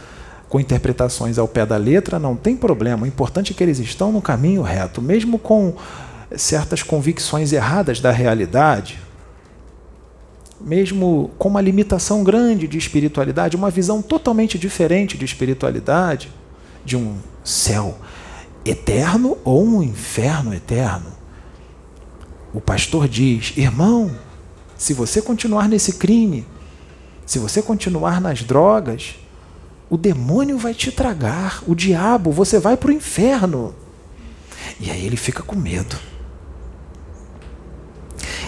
com interpretações ao pé da letra, não tem problema. O importante é que eles estão no caminho reto, mesmo com certas convicções erradas da realidade, mesmo com uma limitação grande de espiritualidade, uma visão totalmente diferente de espiritualidade, de um céu eterno ou um inferno eterno. O pastor diz: irmão, se você continuar nesse crime, se você continuar nas drogas, o demônio vai te tragar, o diabo, você vai para o inferno. E aí ele fica com medo.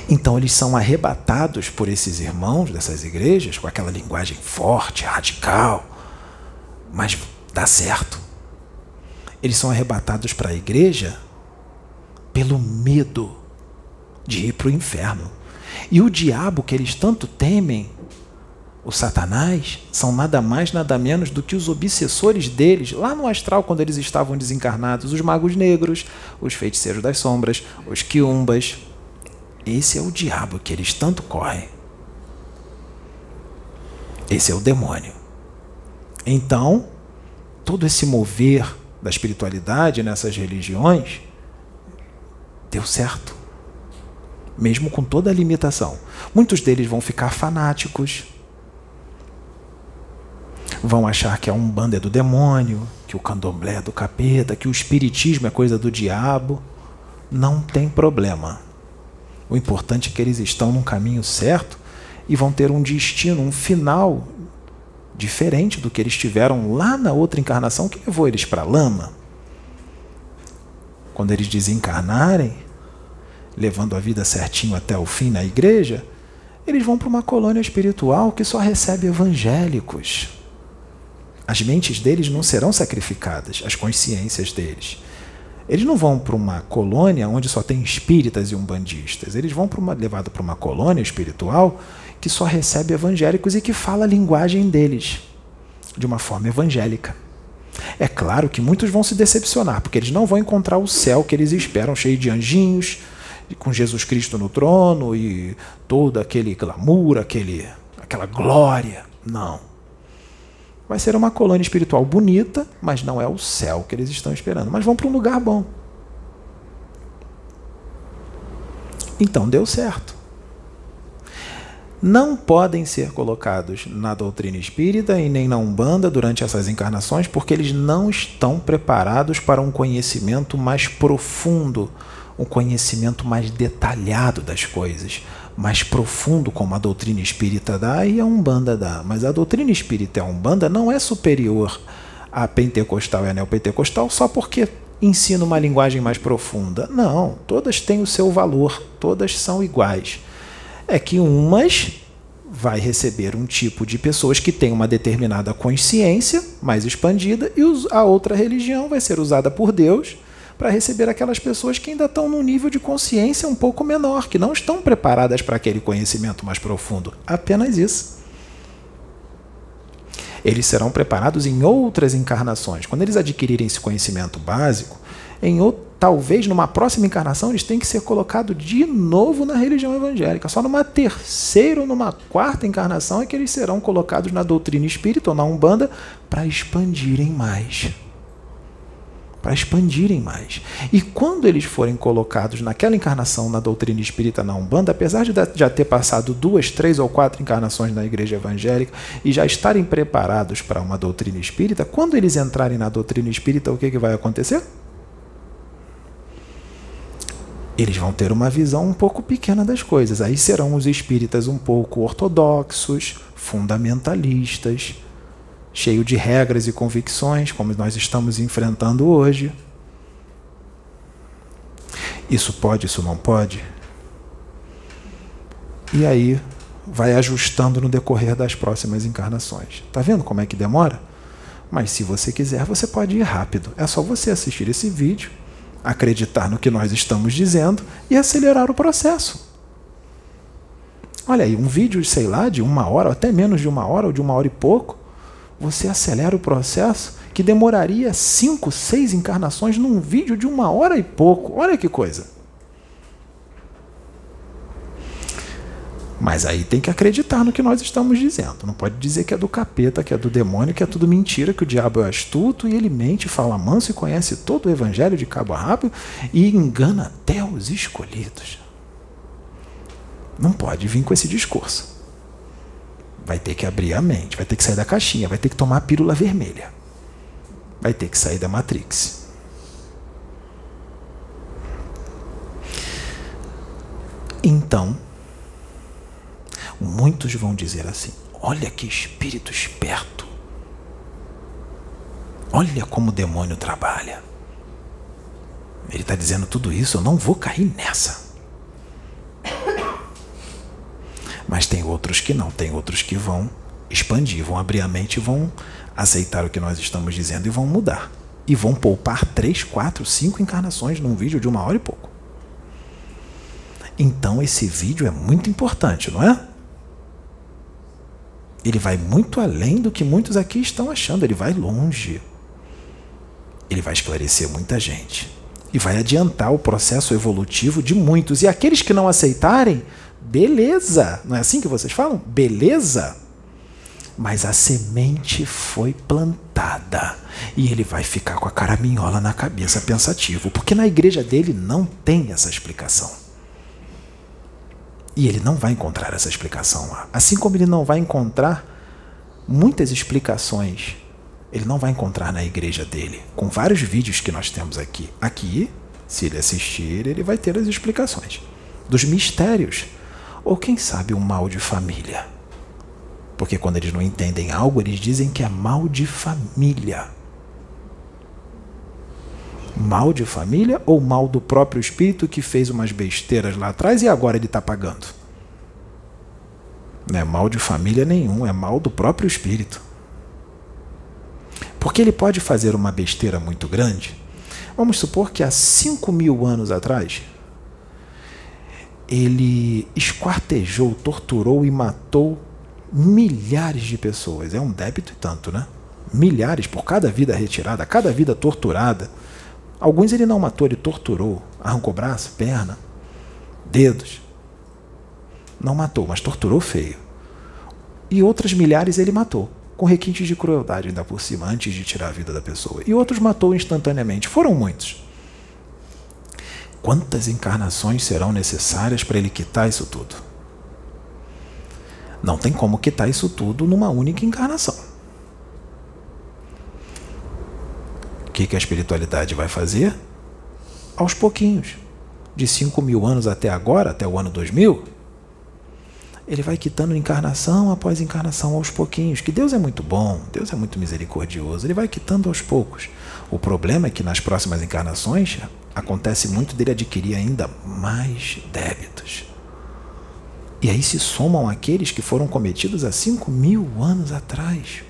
Então eles são arrebatados por esses irmãos dessas igrejas com aquela linguagem forte, radical, mas dá certo. Eles são arrebatados para a igreja pelo medo de ir para o inferno. E o diabo que eles tanto temem, o Satanás, são nada mais, nada menos do que os obsessores deles, lá no astral, quando eles estavam desencarnados, os magos negros, os feiticeiros das sombras, os quiumbas. Esse é o diabo que eles tanto correm. Esse é o demônio. Então, todo esse mover da espiritualidade nessas religiões deu certo. Mesmo com toda a limitação. Muitos deles vão ficar fanáticos. Vão achar que a Umbanda é do demônio, que o candomblé é do capeta, que o espiritismo é coisa do diabo. Não tem problema. O importante é que eles estão num caminho certo e vão ter um destino, um final diferente do que eles tiveram lá na outra encarnação que levou eles para a lama. Quando eles desencarnarem, levando a vida certinho até o fim na igreja, eles vão para uma colônia espiritual que só recebe evangélicos. As mentes deles não serão sacrificadas, as consciências deles. Eles não vão para uma colônia onde só tem espíritas e umbandistas. Eles vão para uma levado para uma colônia espiritual que só recebe evangélicos e que fala a linguagem deles de uma forma evangélica. É claro que muitos vão se decepcionar, porque eles não vão encontrar o céu que eles esperam, cheio de anjinhos, com Jesus Cristo no trono e todo aquele glamour, aquele, aquela glória. Não. Vai ser uma colônia espiritual bonita, mas não é o céu que eles estão esperando. Mas vão para um lugar bom. Então deu certo não podem ser colocados na doutrina espírita e nem na Umbanda durante essas encarnações, porque eles não estão preparados para um conhecimento mais profundo, um conhecimento mais detalhado das coisas, mais profundo, como a doutrina espírita dá e a Umbanda dá. Mas a doutrina espírita e a Umbanda não é superior à pentecostal e à neopentecostal só porque ensina uma linguagem mais profunda. Não, todas têm o seu valor, todas são iguais é que umas vai receber um tipo de pessoas que tem uma determinada consciência mais expandida e a outra religião vai ser usada por Deus para receber aquelas pessoas que ainda estão num nível de consciência um pouco menor, que não estão preparadas para aquele conhecimento mais profundo. Apenas isso. Eles serão preparados em outras encarnações. Quando eles adquirirem esse conhecimento básico, em outro, talvez numa próxima encarnação eles tenham que ser colocados de novo na religião evangélica. Só numa terceira ou numa quarta encarnação é que eles serão colocados na doutrina espírita ou na Umbanda para expandirem mais. Para expandirem mais. E quando eles forem colocados naquela encarnação na doutrina espírita na Umbanda, apesar de já ter passado duas, três ou quatro encarnações na igreja evangélica e já estarem preparados para uma doutrina espírita, quando eles entrarem na doutrina espírita, o que, que vai acontecer? eles vão ter uma visão um pouco pequena das coisas. Aí serão os espíritas um pouco ortodoxos, fundamentalistas, cheio de regras e convicções, como nós estamos enfrentando hoje. Isso pode, isso não pode? E aí vai ajustando no decorrer das próximas encarnações. Tá vendo como é que demora? Mas se você quiser, você pode ir rápido. É só você assistir esse vídeo acreditar no que nós estamos dizendo e acelerar o processo. Olha aí, um vídeo, sei lá, de uma hora, até menos de uma hora, ou de uma hora e pouco, você acelera o processo que demoraria cinco, seis encarnações num vídeo de uma hora e pouco. Olha que coisa. Mas aí tem que acreditar no que nós estamos dizendo. Não pode dizer que é do capeta, que é do demônio, que é tudo mentira, que o diabo é astuto e ele mente, fala manso e conhece todo o evangelho de cabo a rabo e engana até os escolhidos. Não pode vir com esse discurso. Vai ter que abrir a mente, vai ter que sair da caixinha, vai ter que tomar a pílula vermelha. Vai ter que sair da Matrix. Então, Muitos vão dizer assim: olha que espírito esperto. Olha como o demônio trabalha. Ele está dizendo tudo isso, eu não vou cair nessa. Mas tem outros que não, tem outros que vão expandir, vão abrir a mente vão aceitar o que nós estamos dizendo e vão mudar. E vão poupar três, quatro, cinco encarnações num vídeo de uma hora e pouco. Então esse vídeo é muito importante, não é? Ele vai muito além do que muitos aqui estão achando, ele vai longe. Ele vai esclarecer muita gente e vai adiantar o processo evolutivo de muitos. E aqueles que não aceitarem, beleza. Não é assim que vocês falam? Beleza. Mas a semente foi plantada e ele vai ficar com a caraminhola na cabeça pensativo, porque na igreja dele não tem essa explicação. E ele não vai encontrar essa explicação lá. Assim como ele não vai encontrar muitas explicações ele não vai encontrar na igreja dele. Com vários vídeos que nós temos aqui. Aqui, se ele assistir, ele vai ter as explicações dos mistérios. Ou quem sabe um mal de família. Porque quando eles não entendem algo, eles dizem que é mal de família. Mal de família ou mal do próprio espírito que fez umas besteiras lá atrás e agora ele está pagando? Não é mal de família nenhum, é mal do próprio espírito. Porque ele pode fazer uma besteira muito grande. Vamos supor que há 5 mil anos atrás, ele esquartejou, torturou e matou milhares de pessoas. É um débito e tanto, né? Milhares por cada vida retirada, cada vida torturada. Alguns ele não matou, ele torturou, arrancou braço, perna, dedos. Não matou, mas torturou feio. E outras milhares ele matou com requintes de crueldade ainda por cima, antes de tirar a vida da pessoa. E outros matou instantaneamente. Foram muitos. Quantas encarnações serão necessárias para ele quitar isso tudo? Não tem como quitar isso tudo numa única encarnação. O que, que a espiritualidade vai fazer? Aos pouquinhos. De 5 mil anos até agora, até o ano 2000, ele vai quitando encarnação após encarnação aos pouquinhos. Que Deus é muito bom, Deus é muito misericordioso, ele vai quitando aos poucos. O problema é que nas próximas encarnações acontece muito dele adquirir ainda mais débitos. E aí se somam aqueles que foram cometidos há 5 mil anos atrás.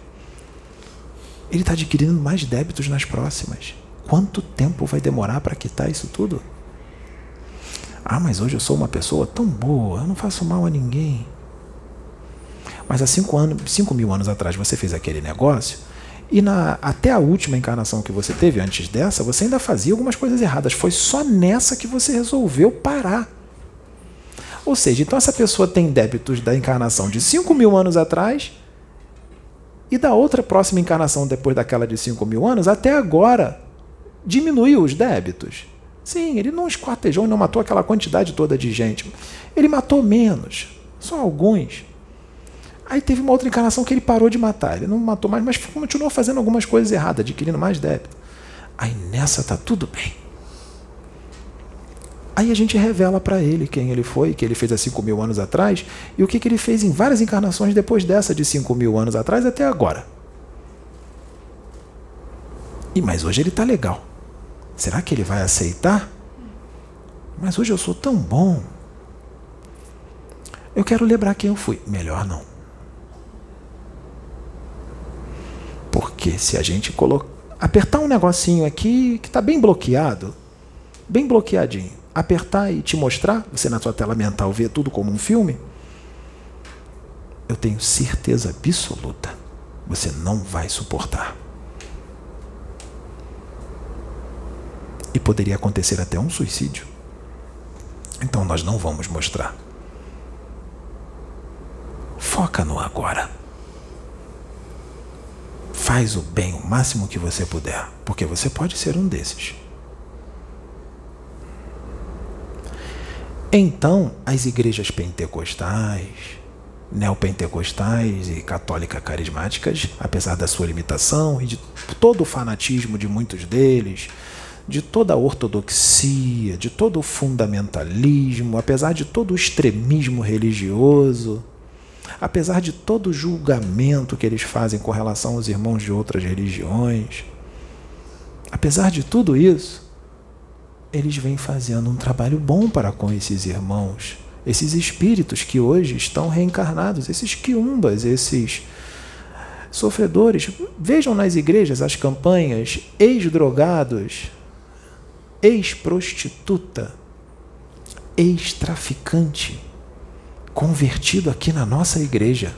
Ele está adquirindo mais débitos nas próximas. Quanto tempo vai demorar para quitar isso tudo? Ah, mas hoje eu sou uma pessoa tão boa, eu não faço mal a ninguém. Mas há cinco, anos, cinco mil anos atrás você fez aquele negócio e na, até a última encarnação que você teve antes dessa, você ainda fazia algumas coisas erradas. Foi só nessa que você resolveu parar. Ou seja, então essa pessoa tem débitos da encarnação de 5 mil anos atrás e da outra próxima encarnação depois daquela de 5 mil anos até agora diminuiu os débitos. Sim, ele não esquartejou e não matou aquela quantidade toda de gente. Ele matou menos, só alguns. Aí teve uma outra encarnação que ele parou de matar. Ele não matou mais, mas continuou fazendo algumas coisas erradas, adquirindo mais débito. Aí nessa tá tudo bem. Aí a gente revela para ele quem ele foi, que ele fez há 5 mil anos atrás, e o que, que ele fez em várias encarnações depois dessa de 5 mil anos atrás até agora. E mas hoje ele tá legal. Será que ele vai aceitar? Mas hoje eu sou tão bom. Eu quero lembrar quem eu fui. Melhor não. Porque se a gente colocar, apertar um negocinho aqui que está bem bloqueado, bem bloqueadinho, apertar e te mostrar, você na sua tela mental vê tudo como um filme, eu tenho certeza absoluta, você não vai suportar. e poderia acontecer até um suicídio. Então nós não vamos mostrar. Foca no agora. Faz o bem o máximo que você puder, porque você pode ser um desses. Então, as igrejas pentecostais, neopentecostais e católicas carismáticas, apesar da sua limitação e de todo o fanatismo de muitos deles, de toda a ortodoxia, de todo o fundamentalismo, apesar de todo o extremismo religioso, apesar de todo o julgamento que eles fazem com relação aos irmãos de outras religiões, apesar de tudo isso, eles vêm fazendo um trabalho bom para com esses irmãos esses espíritos que hoje estão reencarnados, esses quiumbas, esses sofredores. Vejam nas igrejas as campanhas ex-drogados, ex-prostituta, ex-traficante, convertido aqui na nossa igreja.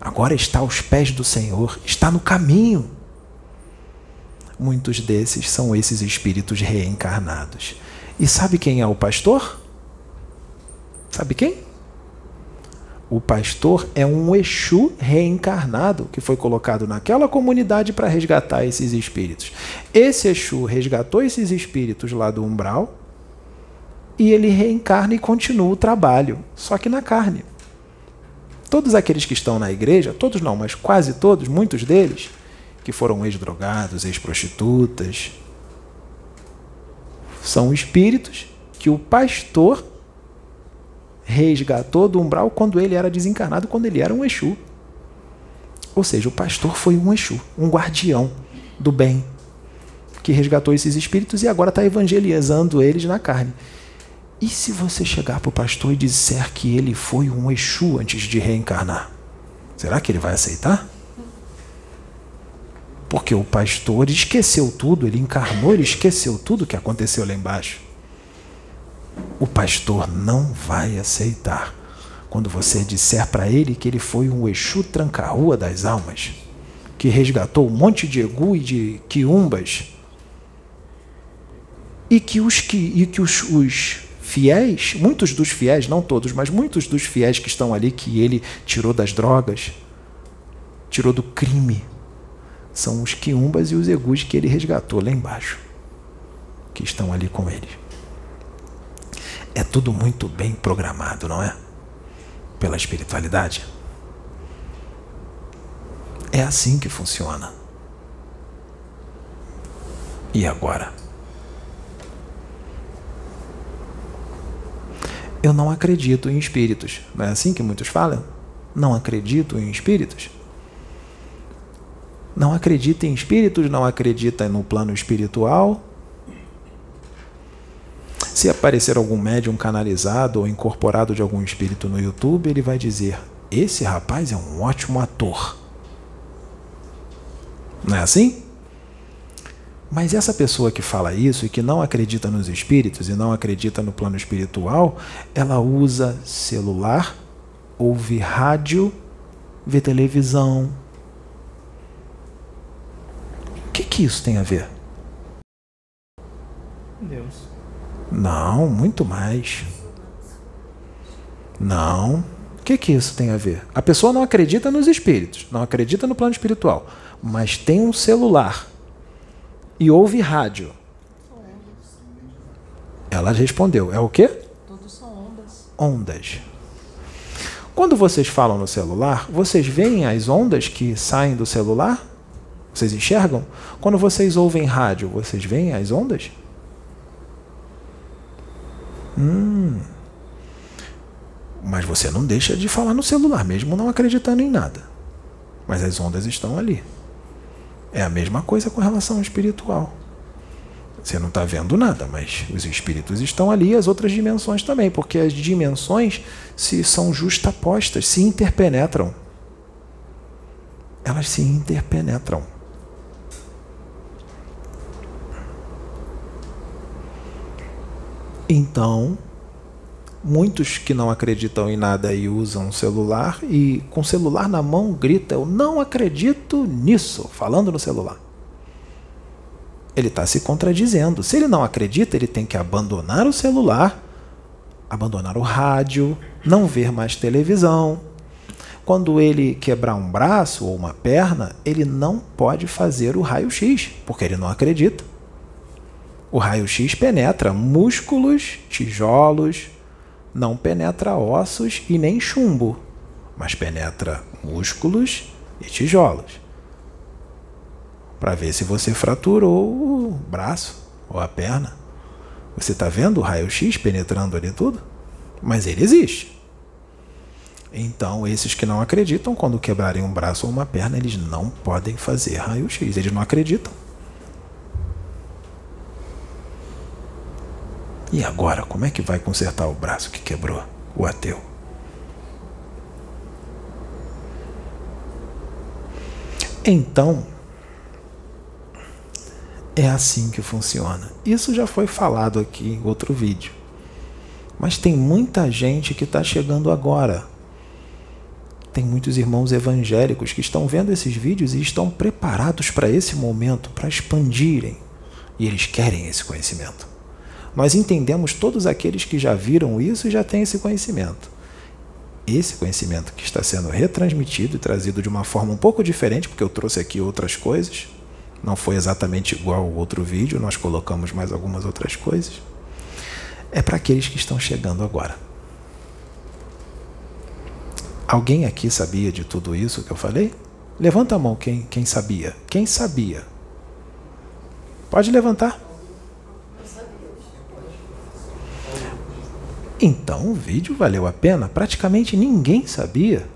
Agora está aos pés do Senhor, está no caminho. Muitos desses são esses espíritos reencarnados. E sabe quem é o pastor? Sabe quem? O pastor é um Exu reencarnado que foi colocado naquela comunidade para resgatar esses espíritos. Esse Exu resgatou esses espíritos lá do umbral e ele reencarna e continua o trabalho, só que na carne. Todos aqueles que estão na igreja, todos não, mas quase todos, muitos deles, que foram ex-drogados, ex-prostitutas, são espíritos que o pastor resgatou do umbral quando ele era desencarnado, quando ele era um Exu. Ou seja, o pastor foi um Exu, um guardião do bem, que resgatou esses espíritos e agora está evangelizando eles na carne. E se você chegar para o pastor e disser que ele foi um Exu antes de reencarnar? Será que ele vai aceitar? Porque o pastor esqueceu tudo, ele encarnou, ele esqueceu tudo que aconteceu lá embaixo o pastor não vai aceitar quando você disser para ele que ele foi um Exu tranca-rua das almas, que resgatou um monte de egu e de quiumbas, e que os, que, e que os, os fiéis, muitos dos fiéis, não todos, mas muitos dos fiéis que estão ali, que ele tirou das drogas, tirou do crime, são os quiumbas e os egus que ele resgatou lá embaixo, que estão ali com ele. É tudo muito bem programado, não é? Pela espiritualidade. É assim que funciona. E agora? Eu não acredito em espíritos. Não é assim que muitos falam? Não acredito em espíritos. Não acredita em espíritos, não acredita no plano espiritual, se aparecer algum médium canalizado ou incorporado de algum espírito no YouTube, ele vai dizer: Esse rapaz é um ótimo ator. Não é assim? Mas essa pessoa que fala isso e que não acredita nos espíritos e não acredita no plano espiritual, ela usa celular, ouve rádio, vê televisão. O que, que isso tem a ver? Deus. Não, muito mais. Não. O que, que isso tem a ver? A pessoa não acredita nos espíritos, não acredita no plano espiritual, mas tem um celular e ouve rádio. Ela respondeu: é o quê? Todos são ondas. Ondas. Quando vocês falam no celular, vocês veem as ondas que saem do celular? Vocês enxergam? Quando vocês ouvem rádio, vocês veem as ondas? Hum. Mas você não deixa de falar no celular, mesmo não acreditando em nada. Mas as ondas estão ali. É a mesma coisa com relação ao espiritual. Você não está vendo nada, mas os espíritos estão ali e as outras dimensões também, porque as dimensões se são justapostas, se interpenetram. Elas se interpenetram. Então, muitos que não acreditam em nada e usam celular e com o celular na mão grita: Eu não acredito nisso, falando no celular. Ele está se contradizendo. Se ele não acredita, ele tem que abandonar o celular, abandonar o rádio, não ver mais televisão. Quando ele quebrar um braço ou uma perna, ele não pode fazer o raio-x, porque ele não acredita. O raio-x penetra músculos, tijolos, não penetra ossos e nem chumbo, mas penetra músculos e tijolos. Para ver se você fraturou o braço ou a perna. Você está vendo o raio-x penetrando ali tudo? Mas ele existe. Então, esses que não acreditam, quando quebrarem um braço ou uma perna, eles não podem fazer raio-x. Eles não acreditam. E agora, como é que vai consertar o braço que quebrou, o ateu? Então, é assim que funciona. Isso já foi falado aqui em outro vídeo. Mas tem muita gente que está chegando agora. Tem muitos irmãos evangélicos que estão vendo esses vídeos e estão preparados para esse momento, para expandirem. E eles querem esse conhecimento. Nós entendemos todos aqueles que já viram isso e já têm esse conhecimento esse conhecimento que está sendo retransmitido e trazido de uma forma um pouco diferente, porque eu trouxe aqui outras coisas, não foi exatamente igual ao outro vídeo, nós colocamos mais algumas outras coisas, é para aqueles que estão chegando agora. Alguém aqui sabia de tudo isso que eu falei? Levanta a mão quem, quem sabia. Quem sabia? Pode levantar. Então o vídeo valeu a pena, praticamente ninguém sabia.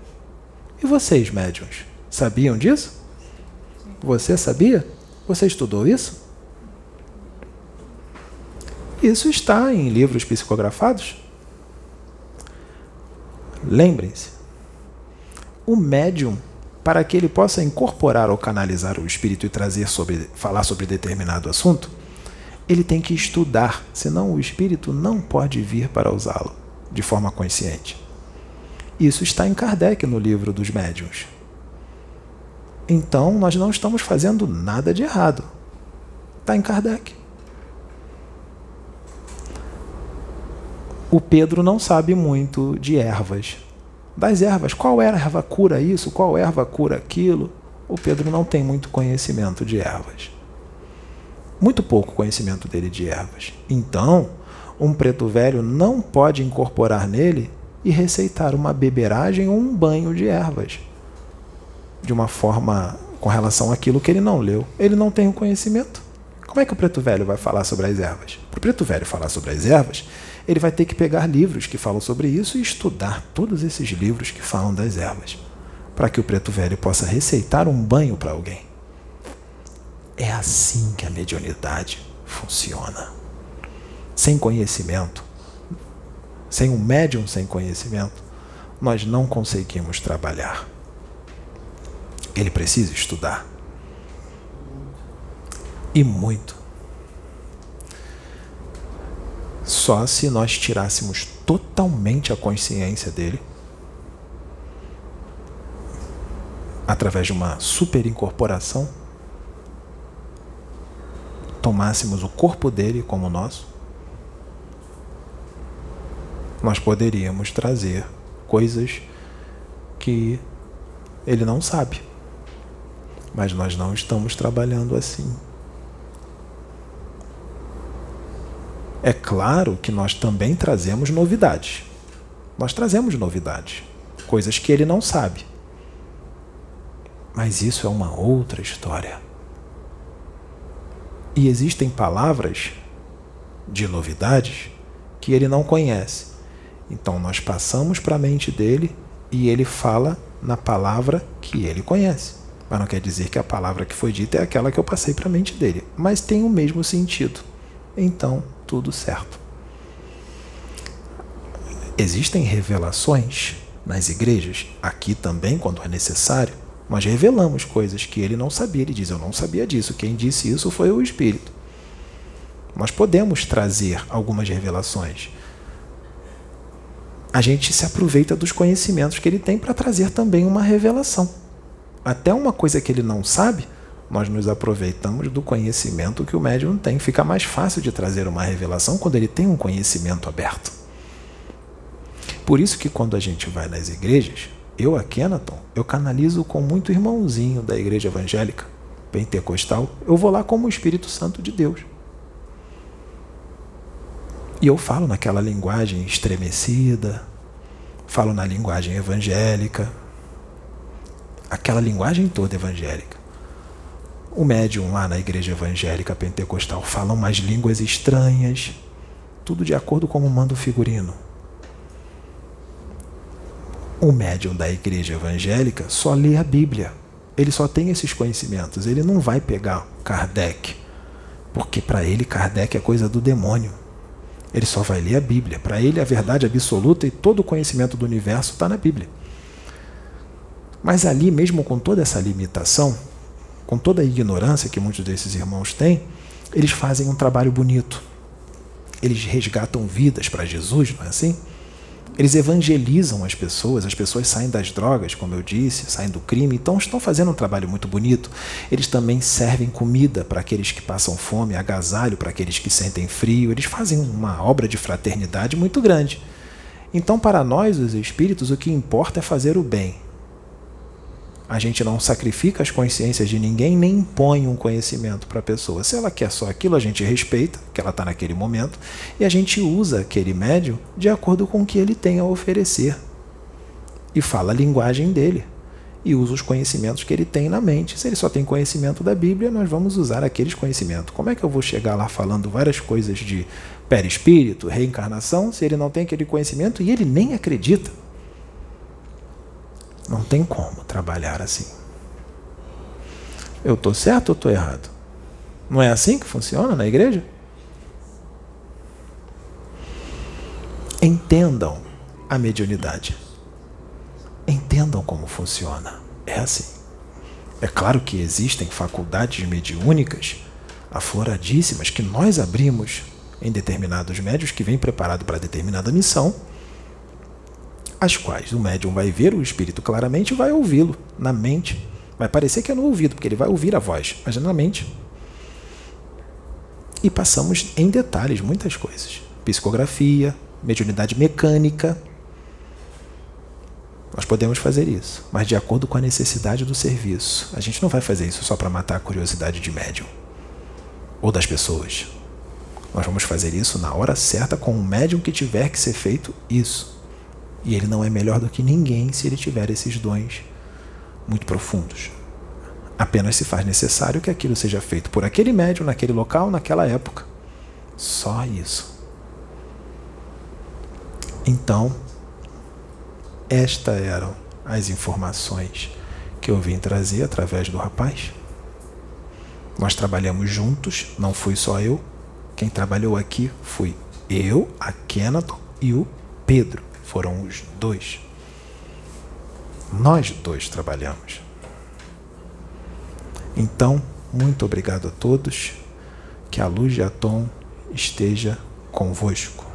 E vocês, médiums, sabiam disso? Você sabia? Você estudou isso? Isso está em livros psicografados. Lembrem-se, o médium, para que ele possa incorporar ou canalizar o espírito e trazer sobre, falar sobre determinado assunto, ele tem que estudar, senão o espírito não pode vir para usá-lo de forma consciente. Isso está em Kardec no livro dos médiuns. Então, nós não estamos fazendo nada de errado. Está em Kardec. O Pedro não sabe muito de ervas. Das ervas, qual erva cura isso, qual erva cura aquilo? O Pedro não tem muito conhecimento de ervas muito pouco conhecimento dele de ervas. Então, um preto velho não pode incorporar nele e receitar uma beberagem ou um banho de ervas de uma forma com relação àquilo que ele não leu. Ele não tem o conhecimento. Como é que o preto velho vai falar sobre as ervas? Para o preto velho falar sobre as ervas, ele vai ter que pegar livros que falam sobre isso e estudar todos esses livros que falam das ervas, para que o preto velho possa receitar um banho para alguém. É assim que a mediunidade funciona. Sem conhecimento, sem um médium sem conhecimento, nós não conseguimos trabalhar. Ele precisa estudar. E muito. Só se nós tirássemos totalmente a consciência dele, através de uma superincorporação, tomássemos o corpo dele como nosso, nós poderíamos trazer coisas que ele não sabe. Mas nós não estamos trabalhando assim. É claro que nós também trazemos novidades. Nós trazemos novidades, coisas que ele não sabe. Mas isso é uma outra história. E existem palavras de novidades que ele não conhece. Então nós passamos para a mente dele e ele fala na palavra que ele conhece. Mas não quer dizer que a palavra que foi dita é aquela que eu passei para a mente dele, mas tem o mesmo sentido. Então, tudo certo. Existem revelações nas igrejas, aqui também, quando é necessário, nós revelamos coisas que ele não sabia. Ele diz: Eu não sabia disso. Quem disse isso foi o Espírito. Nós podemos trazer algumas revelações. A gente se aproveita dos conhecimentos que ele tem para trazer também uma revelação. Até uma coisa que ele não sabe, nós nos aproveitamos do conhecimento que o médium tem. Fica mais fácil de trazer uma revelação quando ele tem um conhecimento aberto. Por isso que quando a gente vai nas igrejas, eu, a Kenaton, eu canalizo com muito irmãozinho da igreja evangélica pentecostal. Eu vou lá como o Espírito Santo de Deus. E eu falo naquela linguagem estremecida, falo na linguagem evangélica, aquela linguagem toda evangélica. O médium lá na igreja evangélica pentecostal fala umas línguas estranhas, tudo de acordo com o manda o figurino. O médium da igreja evangélica só lê a Bíblia. Ele só tem esses conhecimentos. Ele não vai pegar Kardec, porque para ele Kardec é coisa do demônio. Ele só vai ler a Bíblia. Para ele, a verdade absoluta e todo o conhecimento do universo está na Bíblia. Mas ali, mesmo com toda essa limitação, com toda a ignorância que muitos desses irmãos têm, eles fazem um trabalho bonito. Eles resgatam vidas para Jesus, não é assim? Eles evangelizam as pessoas, as pessoas saem das drogas, como eu disse, saem do crime, então estão fazendo um trabalho muito bonito. Eles também servem comida para aqueles que passam fome, agasalho para aqueles que sentem frio, eles fazem uma obra de fraternidade muito grande. Então, para nós, os espíritos, o que importa é fazer o bem, a gente não sacrifica as consciências de ninguém, nem impõe um conhecimento para a pessoa. Se ela quer só aquilo, a gente respeita, que ela está naquele momento, e a gente usa aquele médium de acordo com o que ele tem a oferecer. E fala a linguagem dele. E usa os conhecimentos que ele tem na mente. Se ele só tem conhecimento da Bíblia, nós vamos usar aqueles conhecimentos. Como é que eu vou chegar lá falando várias coisas de perispírito, reencarnação, se ele não tem aquele conhecimento e ele nem acredita? Não tem como trabalhar assim. Eu estou certo ou estou errado? Não é assim que funciona na igreja? Entendam a mediunidade. Entendam como funciona. É assim. É claro que existem faculdades mediúnicas afloradíssimas que nós abrimos em determinados médios que vêm preparado para determinada missão as quais o médium vai ver o espírito claramente e vai ouvi-lo na mente. Vai parecer que é no ouvido, porque ele vai ouvir a voz, mas é na mente. E passamos em detalhes muitas coisas: psicografia, mediunidade mecânica. Nós podemos fazer isso, mas de acordo com a necessidade do serviço. A gente não vai fazer isso só para matar a curiosidade de médium ou das pessoas. Nós vamos fazer isso na hora certa com o médium que tiver que ser feito isso. E ele não é melhor do que ninguém se ele tiver esses dons muito profundos. Apenas se faz necessário que aquilo seja feito por aquele médium, naquele local, naquela época. Só isso. Então, estas eram as informações que eu vim trazer através do rapaz. Nós trabalhamos juntos, não fui só eu. Quem trabalhou aqui fui eu, a Kenaton e o Pedro. Foram os dois. Nós dois trabalhamos. Então, muito obrigado a todos. Que a luz de Atom esteja convosco.